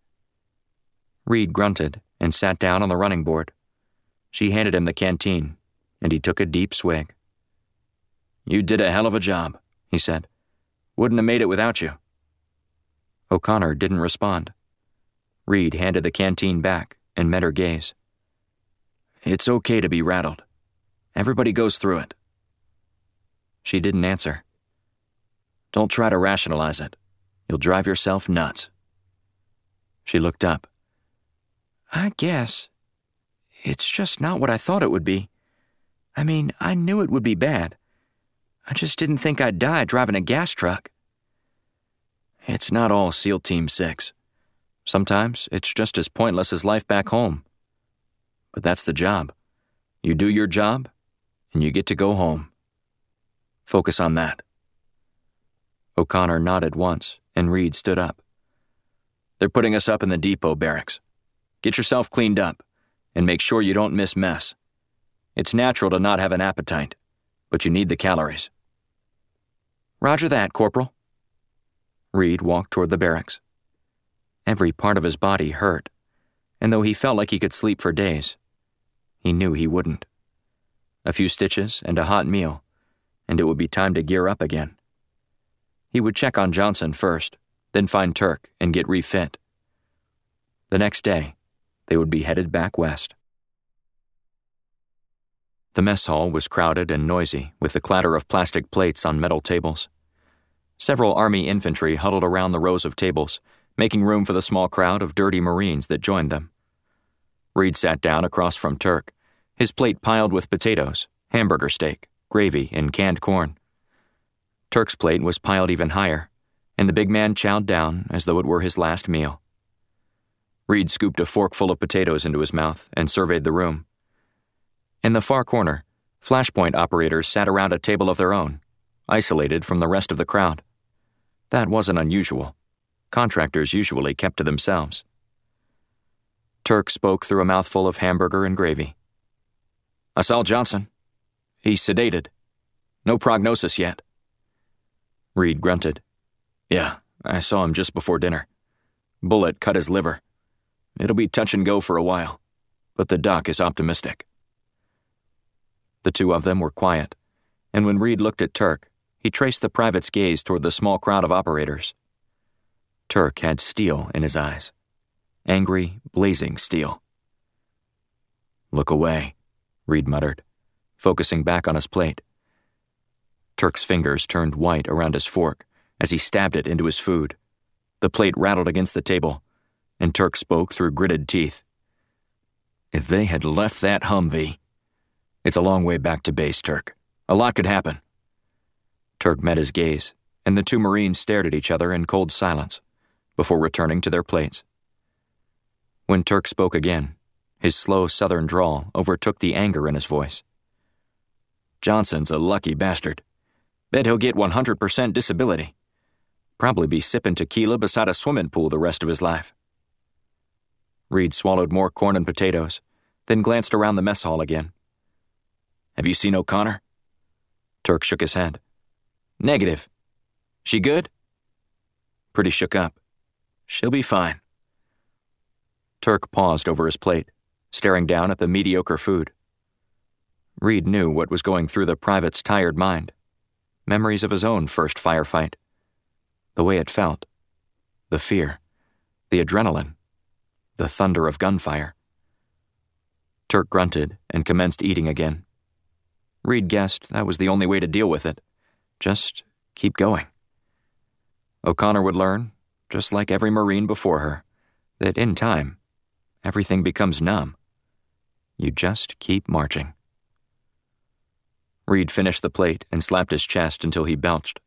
Reed grunted and sat down on the running board. She handed him the canteen, and he took a deep swig. You did a hell of a job, he said. Wouldn't have made it without you. O'Connor didn't respond. Reed handed the canteen back and met her gaze. It's okay to be rattled. Everybody goes through it. She didn't answer. Don't try to rationalize it. You'll drive yourself nuts. She looked up. I guess. It's just not what I thought it would be. I mean, I knew it would be bad. I just didn't think I'd die driving a gas truck. It's not all SEAL Team 6. Sometimes it's just as pointless as life back home. But that's the job. You do your job, and you get to go home. Focus on that. O'Connor nodded once, and Reed stood up. They're putting us up in the depot barracks. Get yourself cleaned up, and make sure you don't miss mess. It's natural to not have an appetite, but you need the calories. Roger that, Corporal. Reed walked toward the barracks. Every part of his body hurt, and though he felt like he could sleep for days, he knew he wouldn't. A few stitches and a hot meal, and it would be time to gear up again. He would check on Johnson first, then find Turk and get refit. The next day, they would be headed back west. The mess hall was crowded and noisy with the clatter of plastic plates on metal tables. Several Army infantry huddled around the rows of tables, making room for the small crowd of dirty Marines that joined them. Reed sat down across from Turk, his plate piled with potatoes, hamburger steak, gravy, and canned corn. Turk's plate was piled even higher, and the big man chowed down as though it were his last meal. Reed scooped a forkful of potatoes into his mouth and surveyed the room. In the far corner, Flashpoint operators sat around a table of their own, isolated from the rest of the crowd. That wasn't unusual. Contractors usually kept to themselves. Turk spoke through a mouthful of hamburger and gravy. I saw Johnson. He's sedated. No prognosis yet. Reed grunted. Yeah, I saw him just before dinner. Bullet cut his liver. It'll be touch and go for a while, but the doc is optimistic. The two of them were quiet, and when Reed looked at Turk, he traced the private's gaze toward the small crowd of operators. Turk had steel in his eyes angry, blazing steel. Look away, Reed muttered, focusing back on his plate. Turk's fingers turned white around his fork as he stabbed it into his food. The plate rattled against the table, and Turk spoke through gritted teeth. If they had left that Humvee, it's a long way back to base, Turk. A lot could happen. Turk met his gaze, and the two Marines stared at each other in cold silence before returning to their plates. When Turk spoke again, his slow southern drawl overtook the anger in his voice. Johnson's a lucky bastard. Bet he'll get 100% disability. Probably be sipping tequila beside a swimming pool the rest of his life. Reed swallowed more corn and potatoes, then glanced around the mess hall again. Have you seen O'Connor? Turk shook his head. Negative. She good? Pretty shook up. She'll be fine. Turk paused over his plate, staring down at the mediocre food. Reed knew what was going through the private's tired mind memories of his own first firefight. The way it felt. The fear. The adrenaline. The thunder of gunfire. Turk grunted and commenced eating again. Reed guessed that was the only way to deal with it. Just keep going. O'Connor would learn, just like every Marine before her, that in time, everything becomes numb. You just keep marching. Reed finished the plate and slapped his chest until he belched.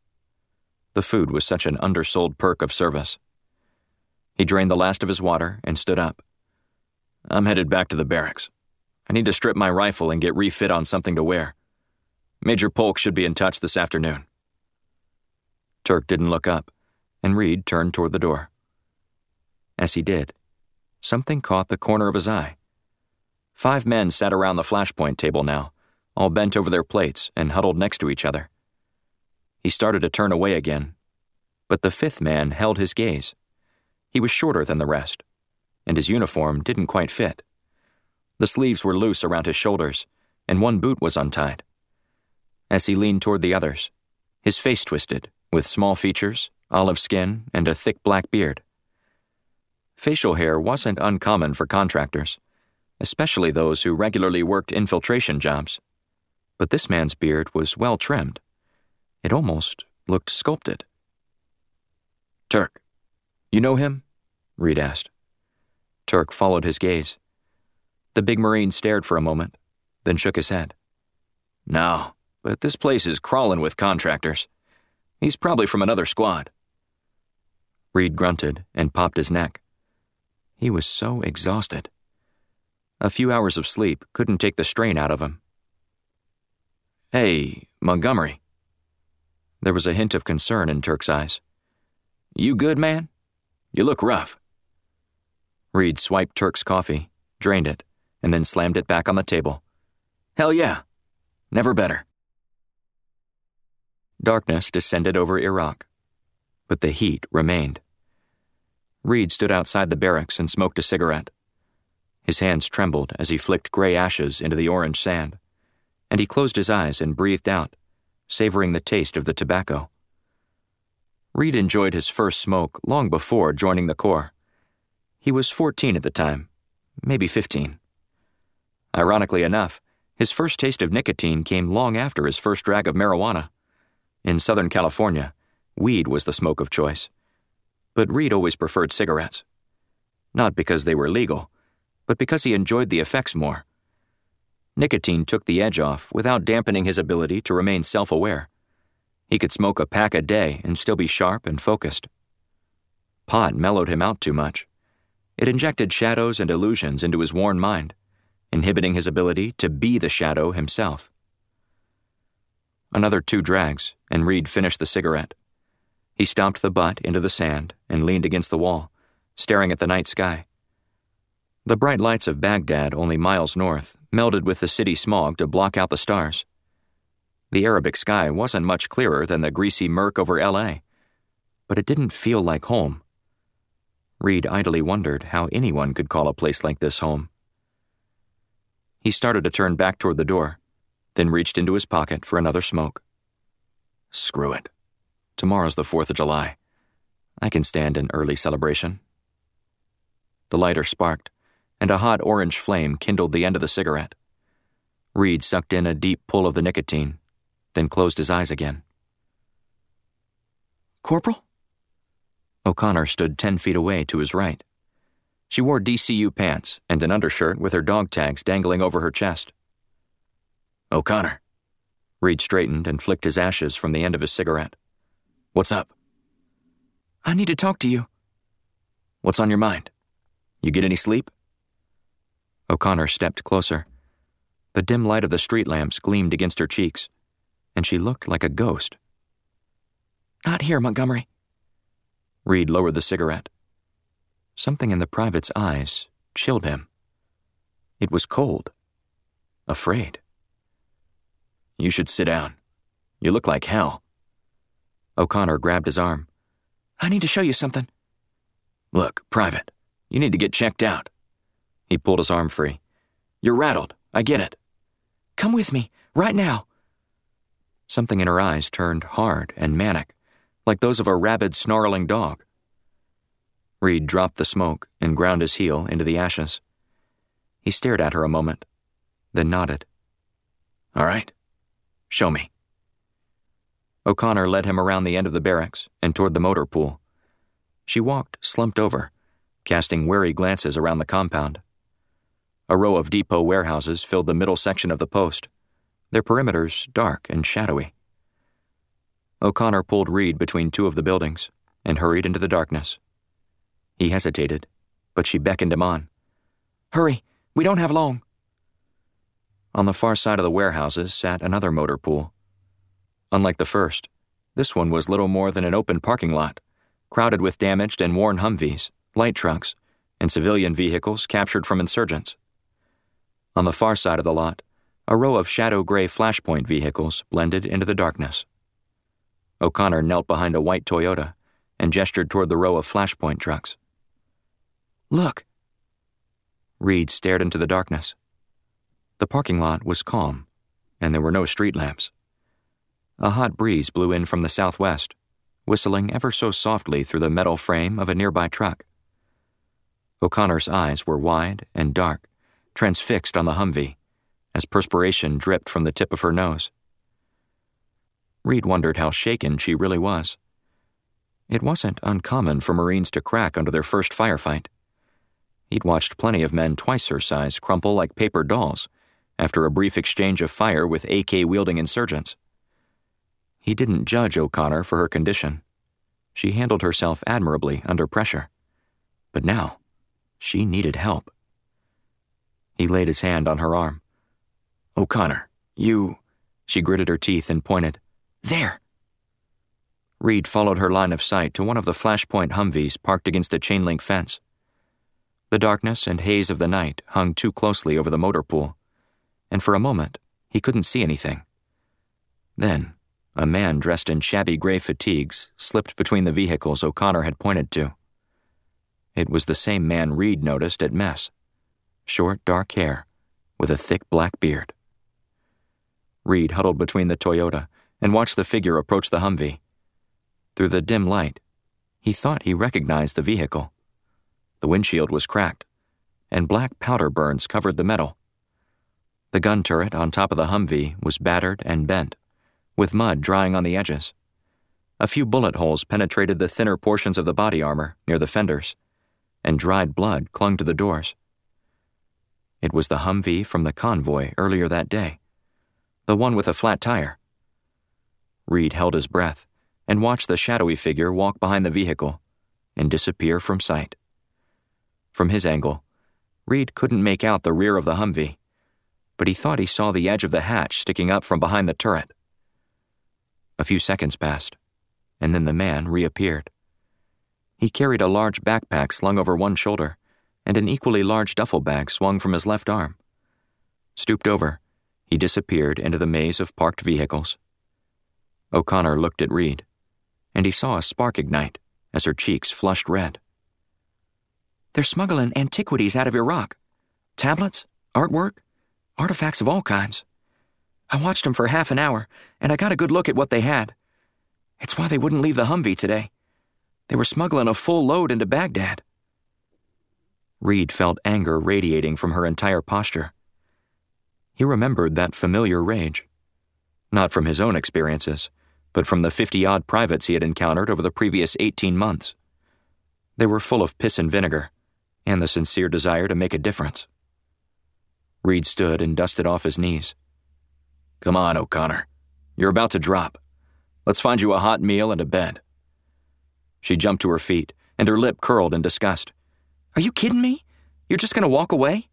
The food was such an undersold perk of service. He drained the last of his water and stood up. I'm headed back to the barracks. I need to strip my rifle and get refit on something to wear. Major Polk should be in touch this afternoon. Turk didn't look up, and Reed turned toward the door. As he did, something caught the corner of his eye. Five men sat around the flashpoint table now, all bent over their plates and huddled next to each other. He started to turn away again, but the fifth man held his gaze. He was shorter than the rest, and his uniform didn't quite fit. The sleeves were loose around his shoulders, and one boot was untied. As he leaned toward the others, his face twisted, with small features, olive skin, and a thick black beard. Facial hair wasn't uncommon for contractors, especially those who regularly worked infiltration jobs. But this man's beard was well trimmed. It almost looked sculpted. Turk, you know him? Reed asked. Turk followed his gaze. The big Marine stared for a moment, then shook his head. No, but this place is crawling with contractors. He's probably from another squad. Reed grunted and popped his neck. He was so exhausted. A few hours of sleep couldn't take the strain out of him. Hey, Montgomery. There was a hint of concern in Turk's eyes. You good, man? You look rough. Reed swiped Turk's coffee, drained it, and then slammed it back on the table. Hell yeah. Never better. Darkness descended over Iraq, but the heat remained. Reed stood outside the barracks and smoked a cigarette. His hands trembled as he flicked gray ashes into the orange sand, and he closed his eyes and breathed out, savoring the taste of the tobacco. Reed enjoyed his first smoke long before joining the Corps. He was 14 at the time, maybe 15. Ironically enough, his first taste of nicotine came long after his first drag of marijuana. In Southern California, weed was the smoke of choice. but Reed always preferred cigarettes. Not because they were legal, but because he enjoyed the effects more. Nicotine took the edge off without dampening his ability to remain self aware. He could smoke a pack a day and still be sharp and focused. Pot mellowed him out too much. It injected shadows and illusions into his worn mind, inhibiting his ability to be the shadow himself. Another two drags, and Reed finished the cigarette. He stomped the butt into the sand and leaned against the wall, staring at the night sky. The bright lights of Baghdad, only miles north, melded with the city smog to block out the stars. The Arabic sky wasn't much clearer than the greasy murk over LA, but it didn't feel like home. Reed idly wondered how anyone could call a place like this home. He started to turn back toward the door, then reached into his pocket for another smoke. Screw it. Tomorrow's the 4th of July. I can stand an early celebration. The lighter sparked, and a hot orange flame kindled the end of the cigarette. Reed sucked in a deep pull of the nicotine, then closed his eyes again. Corporal? O'Connor stood ten feet away to his right. She wore DCU pants and an undershirt with her dog tags dangling over her chest. O'Connor. Reed straightened and flicked his ashes from the end of his cigarette. What's up? I need to talk to you. What's on your mind? You get any sleep? O'Connor stepped closer. The dim light of the street lamps gleamed against her cheeks, and she looked like a ghost. Not here, Montgomery. Reed lowered the cigarette. Something in the private's eyes chilled him. It was cold. Afraid. You should sit down. You look like hell. O'Connor grabbed his arm. I need to show you something. Look, Private, you need to get checked out. He pulled his arm free. You're rattled. I get it. Come with me, right now. Something in her eyes turned hard and manic, like those of a rabid, snarling dog. Reed dropped the smoke and ground his heel into the ashes. He stared at her a moment, then nodded. All right. Show me. O'Connor led him around the end of the barracks and toward the motor pool. She walked slumped over, casting wary glances around the compound. A row of depot warehouses filled the middle section of the post, their perimeters dark and shadowy. O'Connor pulled Reed between two of the buildings and hurried into the darkness. He hesitated, but she beckoned him on. Hurry, we don't have long. On the far side of the warehouses sat another motor pool. Unlike the first, this one was little more than an open parking lot, crowded with damaged and worn Humvees, light trucks, and civilian vehicles captured from insurgents. On the far side of the lot, a row of shadow gray flashpoint vehicles blended into the darkness. O'Connor knelt behind a white Toyota and gestured toward the row of flashpoint trucks. Look. Reed stared into the darkness. The parking lot was calm, and there were no street lamps. A hot breeze blew in from the southwest, whistling ever so softly through the metal frame of a nearby truck. O'Connor's eyes were wide and dark, transfixed on the Humvee, as perspiration dripped from the tip of her nose. Reed wondered how shaken she really was. It wasn't uncommon for Marines to crack under their first firefight. He'd watched plenty of men twice her size crumple like paper dolls after a brief exchange of fire with AK wielding insurgents. He didn't judge O'Connor for her condition. She handled herself admirably under pressure. But now, she needed help. He laid his hand on her arm. O'Connor, you. She gritted her teeth and pointed. There! Reed followed her line of sight to one of the flashpoint Humvees parked against a chain link fence. The darkness and haze of the night hung too closely over the motor pool, and for a moment he couldn't see anything. Then, a man dressed in shabby gray fatigues slipped between the vehicles O'Connor had pointed to. It was the same man Reed noticed at mess short, dark hair, with a thick black beard. Reed huddled between the Toyota and watched the figure approach the Humvee. Through the dim light, he thought he recognized the vehicle. The windshield was cracked, and black powder burns covered the metal. The gun turret on top of the Humvee was battered and bent with mud drying on the edges. A few bullet holes penetrated the thinner portions of the body armor near the fenders, and dried blood clung to the doors. It was the Humvee from the convoy earlier that day, the one with a flat tire. Reed held his breath and watched the shadowy figure walk behind the vehicle and disappear from sight. From his angle, Reed couldn't make out the rear of the Humvee, but he thought he saw the edge of the hatch sticking up from behind the turret. A few seconds passed, and then the man reappeared. He carried a large backpack slung over one shoulder and an equally large duffel bag swung from his left arm. Stooped over, he disappeared into the maze of parked vehicles. O'Connor looked at Reed, and he saw a spark ignite as her cheeks flushed red. They're smuggling antiquities out of Iraq tablets, artwork, artifacts of all kinds. I watched them for half an hour, and I got a good look at what they had. It's why they wouldn't leave the Humvee today. They were smuggling a full load into Baghdad. Reed felt anger radiating from her entire posture. He remembered that familiar rage. Not from his own experiences, but from the 50 odd privates he had encountered over the previous 18 months. They were full of piss and vinegar, and the sincere desire to make a difference. Reed stood and dusted off his knees. Come on, O'Connor. You're about to drop. Let's find you a hot meal and a bed. She jumped to her feet, and her lip curled in disgust. Are you kidding me? You're just going to walk away?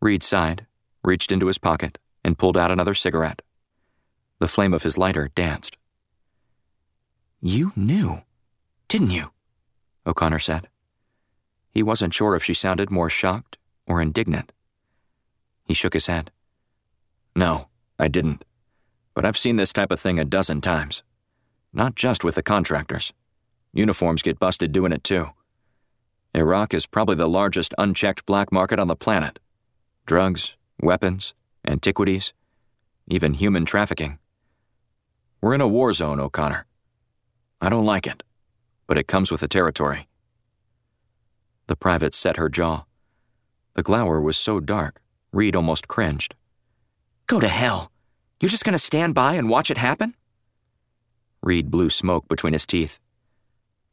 Reed sighed, reached into his pocket, and pulled out another cigarette. The flame of his lighter danced. You knew, didn't you? O'Connor said. He wasn't sure if she sounded more shocked or indignant. He shook his head. No, I didn't. But I've seen this type of thing a dozen times. Not just with the contractors. Uniforms get busted doing it too. Iraq is probably the largest unchecked black market on the planet. Drugs, weapons, antiquities, even human trafficking. We're in a war zone, O'Connor. I don't like it, but it comes with the territory. The private set her jaw. The glower was so dark, Reed almost cringed. Go to hell. You're just going to stand by and watch it happen? Reed blew smoke between his teeth.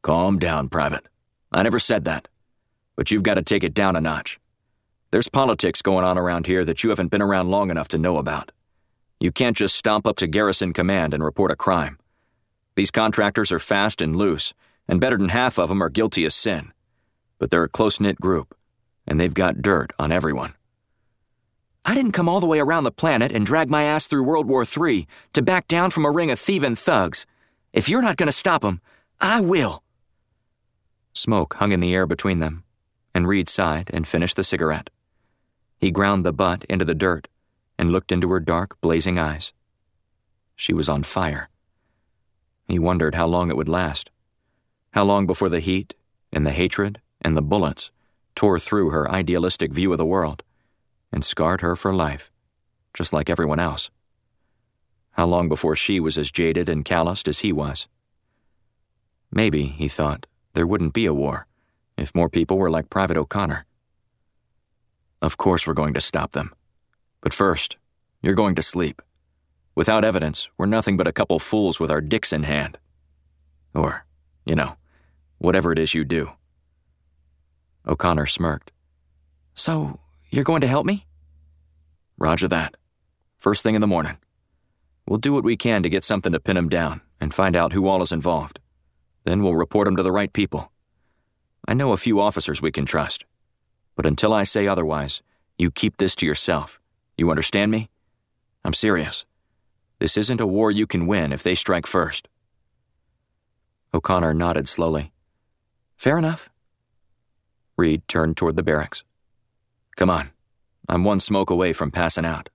Calm down, Private. I never said that but you've got to take it down a notch. There's politics going on around here that you haven't been around long enough to know about. You can't just stomp up to Garrison Command and report a crime. These contractors are fast and loose, and better than half of them are guilty of sin. But they're a close knit group, and they've got dirt on everyone. I didn't come all the way around the planet and drag my ass through World War III to back down from a ring of thieving thugs. If you're not going to stop them, I will. Smoke hung in the air between them, and Reed sighed and finished the cigarette. He ground the butt into the dirt and looked into her dark, blazing eyes. She was on fire. He wondered how long it would last. How long before the heat and the hatred and the bullets tore through her idealistic view of the world and scarred her for life, just like everyone else. How long before she was as jaded and calloused as he was? Maybe, he thought, there wouldn't be a war if more people were like Private O'Connor. Of course, we're going to stop them. But first, you're going to sleep. Without evidence, we're nothing but a couple fools with our dicks in hand. Or, you know, whatever it is you do. O'Connor smirked. So, you're going to help me? Roger that. First thing in the morning. We'll do what we can to get something to pin him down and find out who all is involved. Then we'll report him to the right people. I know a few officers we can trust. But until I say otherwise, you keep this to yourself. You understand me? I'm serious. This isn't a war you can win if they strike first. O'Connor nodded slowly. Fair enough. Reed turned toward the barracks. Come on. I'm one smoke away from passing out.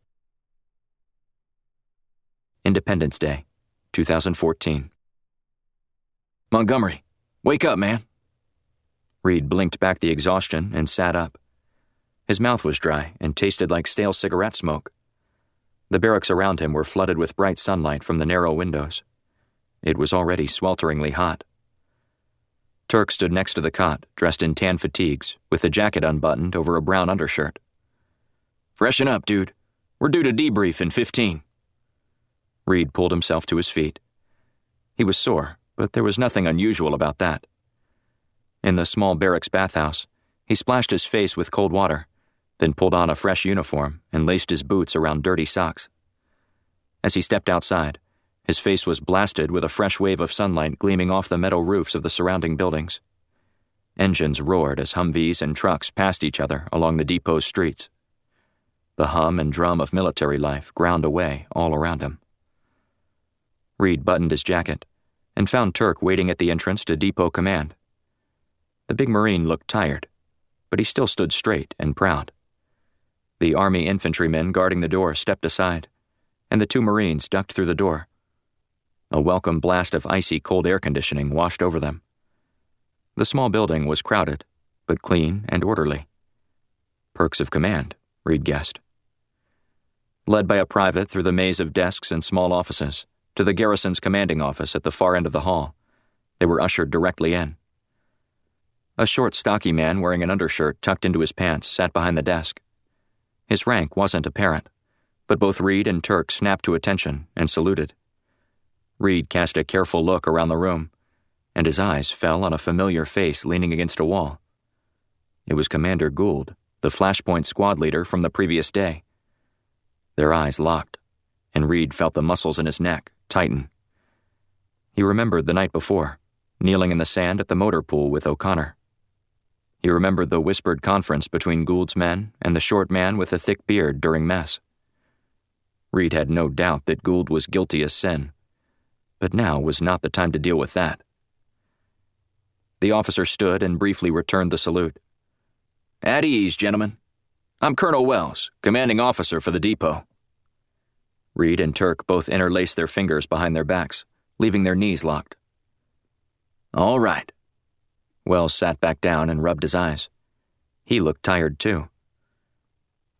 Independence Day, 2014. Montgomery, wake up, man. Reed blinked back the exhaustion and sat up. His mouth was dry and tasted like stale cigarette smoke. The barracks around him were flooded with bright sunlight from the narrow windows. It was already swelteringly hot. Turk stood next to the cot, dressed in tan fatigues, with a jacket unbuttoned over a brown undershirt. Freshen up, dude. We're due to debrief in 15. Reed pulled himself to his feet. He was sore, but there was nothing unusual about that. In the small barracks bathhouse, he splashed his face with cold water, then pulled on a fresh uniform and laced his boots around dirty socks. As he stepped outside, his face was blasted with a fresh wave of sunlight gleaming off the metal roofs of the surrounding buildings. Engines roared as Humvees and trucks passed each other along the depot's streets. The hum and drum of military life ground away all around him. Reed buttoned his jacket and found Turk waiting at the entrance to Depot Command. The big Marine looked tired, but he still stood straight and proud. The Army infantrymen guarding the door stepped aside, and the two Marines ducked through the door. A welcome blast of icy cold air conditioning washed over them. The small building was crowded, but clean and orderly. Perks of command, Reed guessed. Led by a private through the maze of desks and small offices, to the garrison's commanding office at the far end of the hall. They were ushered directly in. A short, stocky man wearing an undershirt tucked into his pants sat behind the desk. His rank wasn't apparent, but both Reed and Turk snapped to attention and saluted. Reed cast a careful look around the room, and his eyes fell on a familiar face leaning against a wall. It was Commander Gould, the Flashpoint squad leader from the previous day. Their eyes locked, and Reed felt the muscles in his neck tighten. He remembered the night before, kneeling in the sand at the motor pool with O'Connor. He remembered the whispered conference between Gould's men and the short man with the thick beard during mess. Reed had no doubt that Gould was guilty as sin, but now was not the time to deal with that. The officer stood and briefly returned the salute. At ease, gentlemen. I'm Colonel Wells, commanding officer for the depot. Reed and Turk both interlaced their fingers behind their backs, leaving their knees locked. All right. Wells sat back down and rubbed his eyes. He looked tired, too.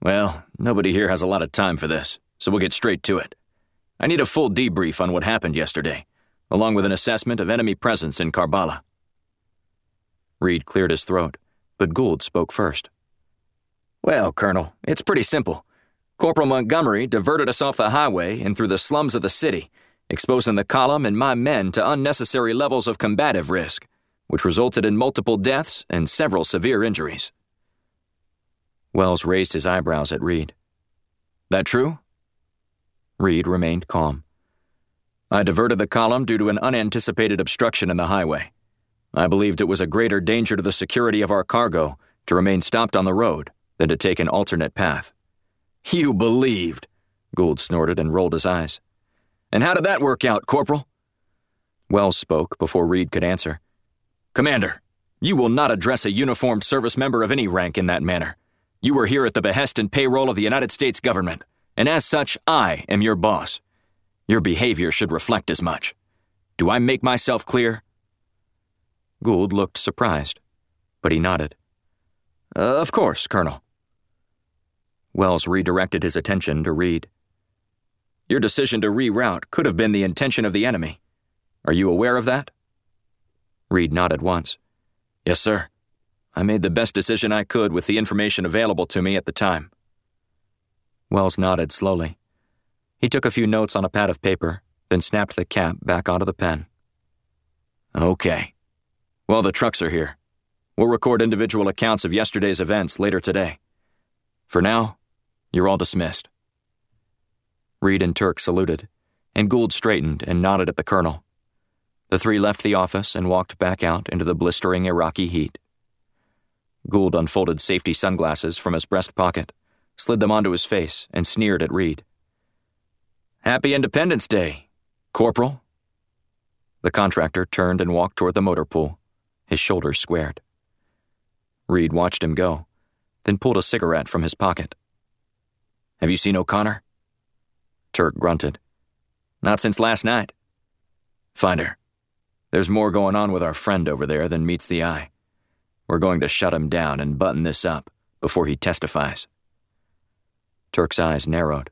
Well, nobody here has a lot of time for this, so we'll get straight to it. I need a full debrief on what happened yesterday, along with an assessment of enemy presence in Karbala. Reed cleared his throat, but Gould spoke first. Well, Colonel, it's pretty simple. Corporal Montgomery diverted us off the highway and through the slums of the city, exposing the column and my men to unnecessary levels of combative risk, which resulted in multiple deaths and several severe injuries. Wells raised his eyebrows at Reed. That true? Reed remained calm. I diverted the column due to an unanticipated obstruction in the highway. I believed it was a greater danger to the security of our cargo to remain stopped on the road than to take an alternate path. You believed, Gould snorted and rolled his eyes. And how did that work out, Corporal? Wells spoke before Reed could answer. Commander, you will not address a uniformed service member of any rank in that manner. You are here at the behest and payroll of the United States government, and as such, I am your boss. Your behavior should reflect as much. Do I make myself clear? Gould looked surprised, but he nodded. Of course, Colonel. Wells redirected his attention to Reed. Your decision to reroute could have been the intention of the enemy. Are you aware of that? Reed nodded once. Yes, sir. I made the best decision I could with the information available to me at the time. Wells nodded slowly. He took a few notes on a pad of paper, then snapped the cap back onto the pen. Okay. Well, the trucks are here. We'll record individual accounts of yesterday's events later today. For now, you're all dismissed. Reed and Turk saluted, and Gould straightened and nodded at the colonel. The three left the office and walked back out into the blistering Iraqi heat. Gould unfolded safety sunglasses from his breast pocket, slid them onto his face, and sneered at Reed. Happy Independence Day, Corporal. The contractor turned and walked toward the motor pool, his shoulders squared. Reed watched him go, then pulled a cigarette from his pocket. Have you seen O'Connor? Turk grunted. Not since last night. Find her. There's more going on with our friend over there than meets the eye. We're going to shut him down and button this up before he testifies. Turk's eyes narrowed.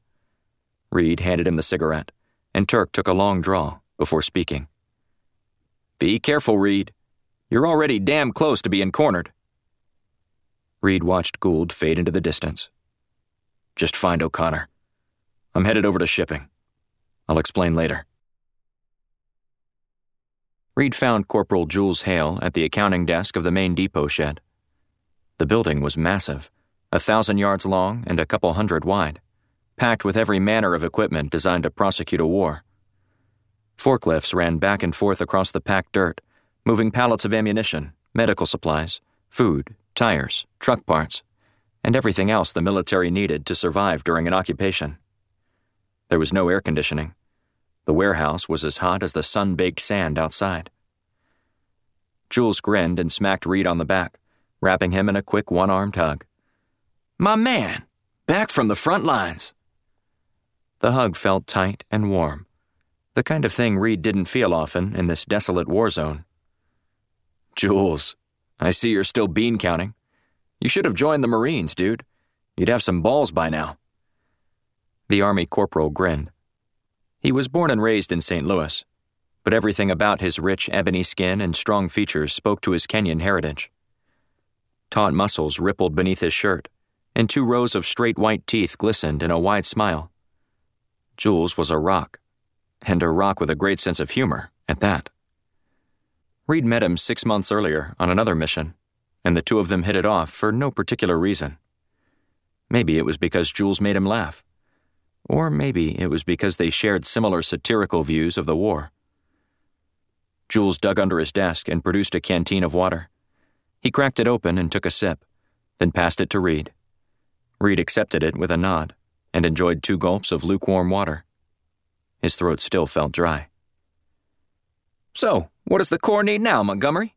Reed handed him the cigarette, and Turk took a long draw before speaking. Be careful, Reed. You're already damn close to being cornered. Reed watched Gould fade into the distance. Just find O'Connor. I'm headed over to shipping. I'll explain later. Reed found Corporal Jules Hale at the accounting desk of the main depot shed. The building was massive, a thousand yards long and a couple hundred wide, packed with every manner of equipment designed to prosecute a war. Forklifts ran back and forth across the packed dirt, moving pallets of ammunition, medical supplies, food, tires, truck parts, and everything else the military needed to survive during an occupation. There was no air conditioning the warehouse was as hot as the sun baked sand outside. Jules grinned and smacked Reed on the back, wrapping him in a quick one armed hug. My man! Back from the front lines! The hug felt tight and warm, the kind of thing Reed didn't feel often in this desolate war zone. Jules, I see you're still bean counting. You should have joined the Marines, dude. You'd have some balls by now. The Army corporal grinned. He was born and raised in St. Louis, but everything about his rich ebony skin and strong features spoke to his Kenyan heritage. Taut muscles rippled beneath his shirt, and two rows of straight white teeth glistened in a wide smile. Jules was a rock, and a rock with a great sense of humor, at that. Reed met him six months earlier on another mission, and the two of them hit it off for no particular reason. Maybe it was because Jules made him laugh. Or maybe it was because they shared similar satirical views of the war. Jules dug under his desk and produced a canteen of water. He cracked it open and took a sip, then passed it to Reed. Reed accepted it with a nod and enjoyed two gulps of lukewarm water. His throat still felt dry. So, what does the Corps need now, Montgomery?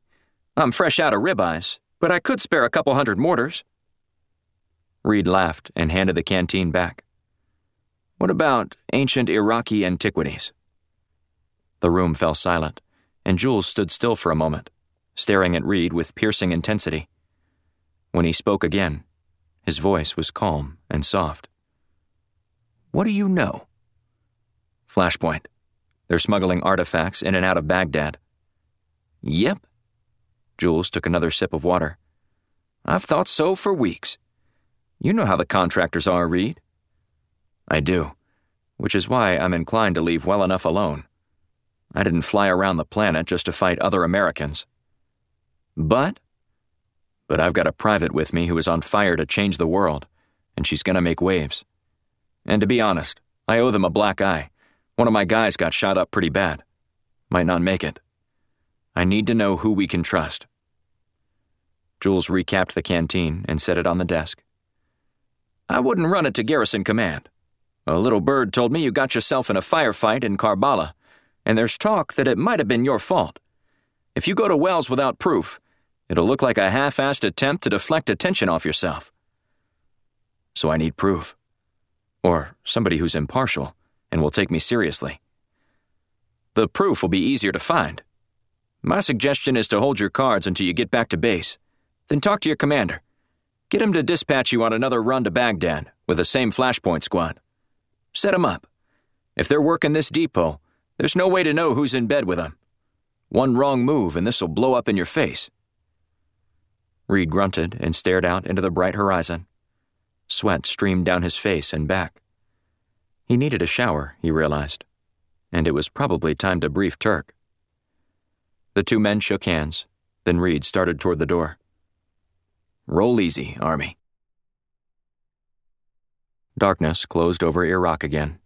I'm fresh out of ribeyes, but I could spare a couple hundred mortars. Reed laughed and handed the canteen back. What about ancient Iraqi antiquities? The room fell silent, and Jules stood still for a moment, staring at Reed with piercing intensity. When he spoke again, his voice was calm and soft. What do you know? Flashpoint. They're smuggling artifacts in and out of Baghdad. Yep. Jules took another sip of water. I've thought so for weeks. You know how the contractors are, Reed. I do, which is why I'm inclined to leave well enough alone. I didn't fly around the planet just to fight other Americans. But? But I've got a private with me who is on fire to change the world, and she's gonna make waves. And to be honest, I owe them a black eye. One of my guys got shot up pretty bad. Might not make it. I need to know who we can trust. Jules recapped the canteen and set it on the desk. I wouldn't run it to Garrison Command. A little bird told me you got yourself in a firefight in Karbala, and there's talk that it might have been your fault. If you go to Wells without proof, it'll look like a half assed attempt to deflect attention off yourself. So I need proof. Or somebody who's impartial and will take me seriously. The proof will be easier to find. My suggestion is to hold your cards until you get back to base. Then talk to your commander. Get him to dispatch you on another run to Baghdad with the same flashpoint squad. Set 'em up. If they're working this depot, there's no way to know who's in bed with them. One wrong move and this'll blow up in your face. Reed grunted and stared out into the bright horizon. Sweat streamed down his face and back. He needed a shower, he realized, and it was probably time to brief Turk. The two men shook hands, then Reed started toward the door. Roll easy, Army. Darkness closed over Iraq again.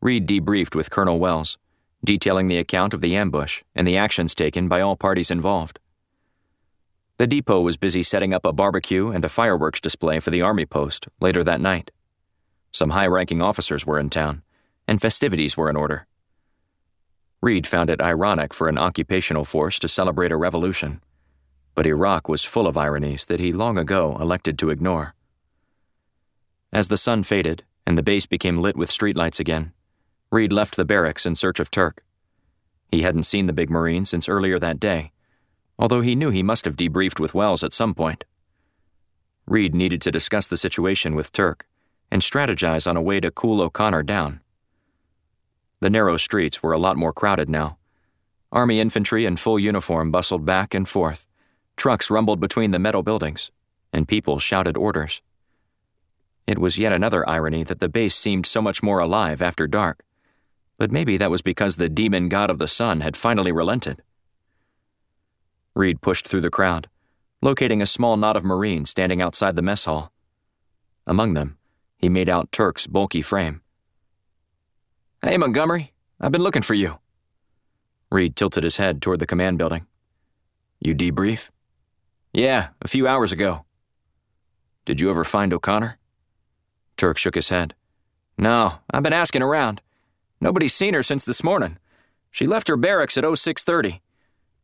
Reed debriefed with Colonel Wells, detailing the account of the ambush and the actions taken by all parties involved. The depot was busy setting up a barbecue and a fireworks display for the Army post later that night. Some high ranking officers were in town, and festivities were in order. Reed found it ironic for an occupational force to celebrate a revolution, but Iraq was full of ironies that he long ago elected to ignore. As the sun faded and the base became lit with streetlights again, Reed left the barracks in search of Turk. He hadn't seen the big Marine since earlier that day, although he knew he must have debriefed with Wells at some point. Reed needed to discuss the situation with Turk and strategize on a way to cool O'Connor down. The narrow streets were a lot more crowded now. Army infantry in full uniform bustled back and forth, trucks rumbled between the metal buildings, and people shouted orders. It was yet another irony that the base seemed so much more alive after dark. But maybe that was because the demon god of the sun had finally relented Reed pushed through the crowd, locating a small knot of Marines standing outside the mess hall. Among them, he made out Turk's bulky frame. Hey, Montgomery, I've been looking for you. Reed tilted his head toward the command building. You debrief? Yeah, a few hours ago. Did you ever find O'Connor? Turk shook his head. No, I've been asking around. Nobody's seen her since this morning. She left her barracks at 0630.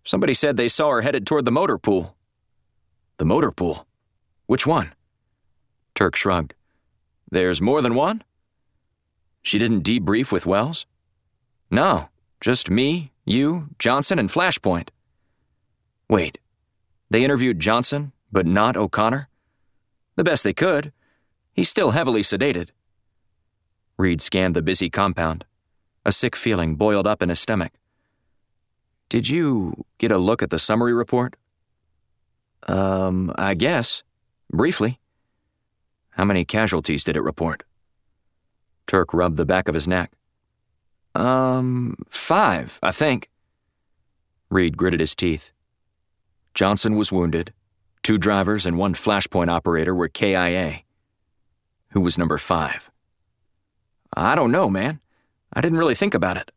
Somebody said they saw her headed toward the motor pool. The motor pool? Which one? Turk shrugged. There's more than one? She didn't debrief with Wells? No, just me, you, Johnson, and Flashpoint. Wait, they interviewed Johnson, but not O'Connor? The best they could. He's still heavily sedated. Reed scanned the busy compound. A sick feeling boiled up in his stomach. Did you get a look at the summary report? Um, I guess. Briefly. How many casualties did it report? Turk rubbed the back of his neck. Um, five, I think. Reed gritted his teeth. Johnson was wounded. Two drivers and one flashpoint operator were KIA. Who was number five? I don't know, man. I didn't really think about it.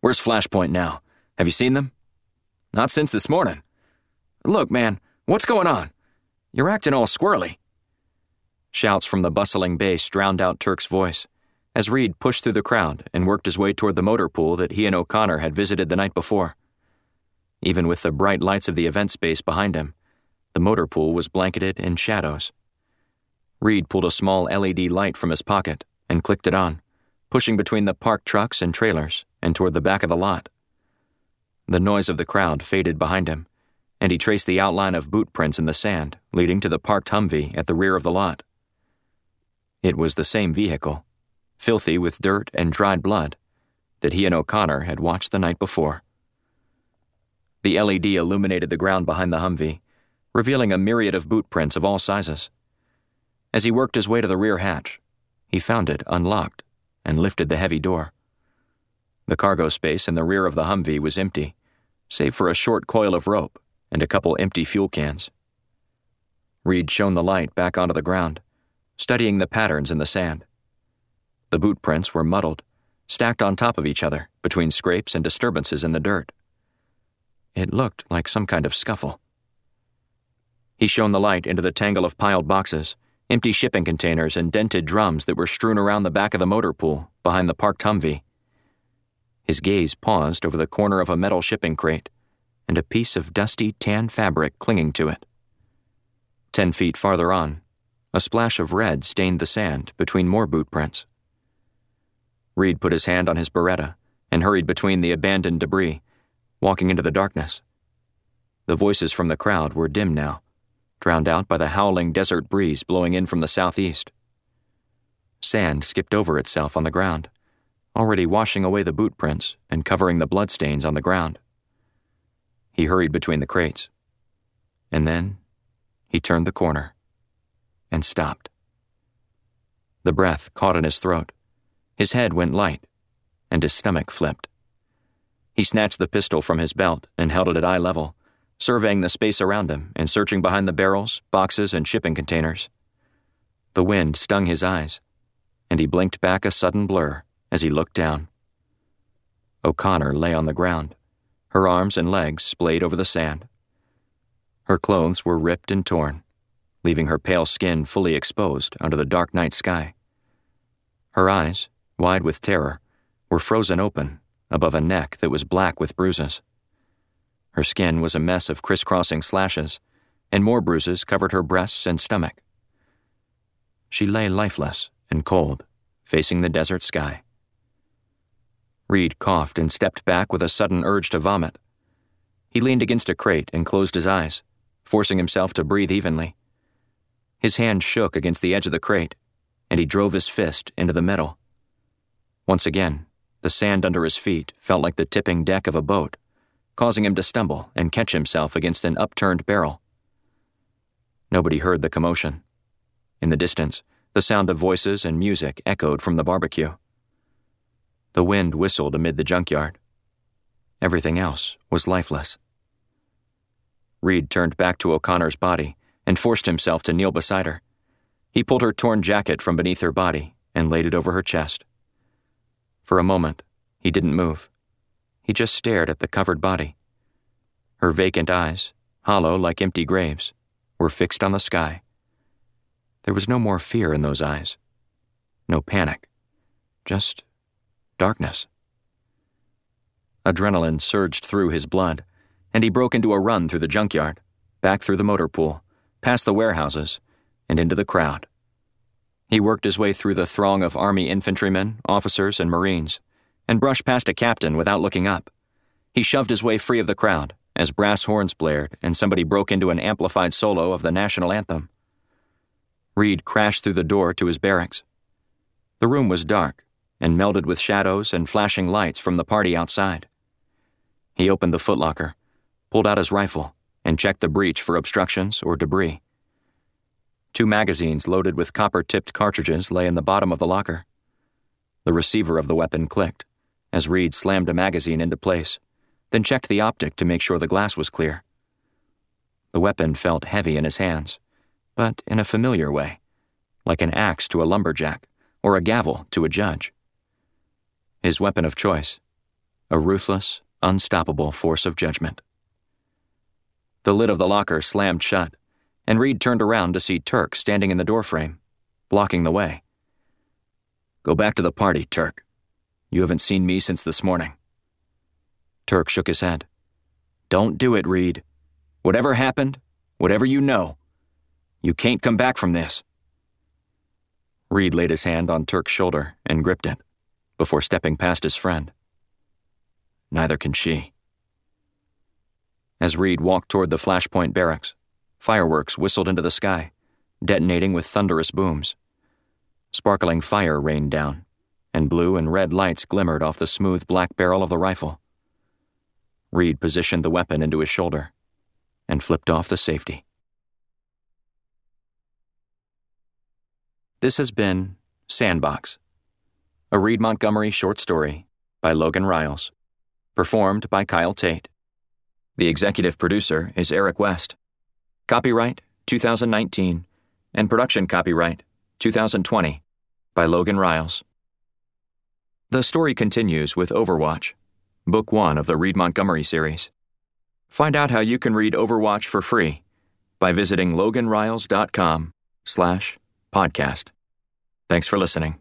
Where's Flashpoint now? Have you seen them? Not since this morning. Look, man, what's going on? You're acting all squirrely. Shouts from the bustling base drowned out Turk's voice as Reed pushed through the crowd and worked his way toward the motor pool that he and O'Connor had visited the night before. Even with the bright lights of the event space behind him, the motor pool was blanketed in shadows. Reed pulled a small LED light from his pocket and clicked it on, pushing between the parked trucks and trailers and toward the back of the lot. The noise of the crowd faded behind him, and he traced the outline of boot prints in the sand leading to the parked Humvee at the rear of the lot. It was the same vehicle, filthy with dirt and dried blood, that he and O'Connor had watched the night before. The LED illuminated the ground behind the Humvee, revealing a myriad of boot prints of all sizes. As he worked his way to the rear hatch, he found it unlocked and lifted the heavy door. The cargo space in the rear of the Humvee was empty, save for a short coil of rope and a couple empty fuel cans. Reed shone the light back onto the ground, studying the patterns in the sand. The boot prints were muddled, stacked on top of each other between scrapes and disturbances in the dirt. It looked like some kind of scuffle. He shone the light into the tangle of piled boxes, empty shipping containers, and dented drums that were strewn around the back of the motor pool behind the parked Humvee. His gaze paused over the corner of a metal shipping crate and a piece of dusty tan fabric clinging to it. Ten feet farther on, a splash of red stained the sand between more boot prints. Reed put his hand on his Beretta and hurried between the abandoned debris, walking into the darkness. The voices from the crowd were dim now, drowned out by the howling desert breeze blowing in from the southeast. Sand skipped over itself on the ground, already washing away the boot prints and covering the bloodstains on the ground. He hurried between the crates. And then he turned the corner and stopped. The breath caught in his throat. His head went light, and his stomach flipped. He snatched the pistol from his belt and held it at eye level, surveying the space around him and searching behind the barrels, boxes, and shipping containers. The wind stung his eyes, and he blinked back a sudden blur as he looked down. O'Connor lay on the ground, her arms and legs splayed over the sand. Her clothes were ripped and torn, leaving her pale skin fully exposed under the dark night sky. Her eyes, wide with terror, were frozen open above a neck that was black with bruises. Her skin was a mess of crisscrossing slashes, and more bruises covered her breasts and stomach. She lay lifeless and cold, facing the desert sky. Reed coughed and stepped back with a sudden urge to vomit. He leaned against a crate and closed his eyes, forcing himself to breathe evenly. His hand shook against the edge of the crate, and he drove his fist into the metal. Once again, the sand under his feet felt like the tipping deck of a boat, causing him to stumble and catch himself against an upturned barrel. Nobody heard the commotion. In the distance, the sound of voices and music echoed from the barbecue. The wind whistled amid the junkyard. Everything else was lifeless. Reed turned back to O'Connor's body and forced himself to kneel beside her. He pulled her torn jacket from beneath her body and laid it over her chest. For a moment, he didn't move. He just stared at the covered body. Her vacant eyes, hollow like empty graves, were fixed on the sky. There was no more fear in those eyes, no panic, just darkness. Adrenaline surged through his blood, and he broke into a run through the junkyard, back through the motor pool, past the warehouses, and into the crowd. He worked his way through the throng of Army infantrymen, officers, and Marines, and brushed past a captain without looking up. He shoved his way free of the crowd as brass horns blared and somebody broke into an amplified solo of the national anthem. Reed crashed through the door to his barracks. The room was dark and melded with shadows and flashing lights from the party outside. He opened the footlocker, pulled out his rifle, and checked the breech for obstructions or debris. Two magazines loaded with copper tipped cartridges lay in the bottom of the locker. The receiver of the weapon clicked as Reed slammed a magazine into place, then checked the optic to make sure the glass was clear. The weapon felt heavy in his hands, but in a familiar way, like an axe to a lumberjack or a gavel to a judge. His weapon of choice, a ruthless, unstoppable force of judgment. The lid of the locker slammed shut, and Reed turned around to see Turk standing in the doorframe, blocking the way. Go back to the party, Turk. You haven't seen me since this morning. Turk shook his head. Don't do it, Reed. Whatever happened, whatever you know, you can't come back from this. Reed laid his hand on Turk's shoulder and gripped it before stepping past his friend. Neither can she. As Reed walked toward the Flashpoint barracks, fireworks whistled into the sky, detonating with thunderous booms. Sparkling fire rained down, and blue and red lights glimmered off the smooth black barrel of the rifle. Reed positioned the weapon into his shoulder and flipped off the safety. This has been Sandbox, a Reed Montgomery short story by Logan Ryles, performed by Kyle Tate. The executive producer is Eric West. Copyright 2019 and production copyright 2020 by Logan Ryles. The story continues with Overwatch, book one of the Reed Montgomery series. Find out how you can read Overwatch for free by visiting loganryles.com slash podcast. Thanks for listening.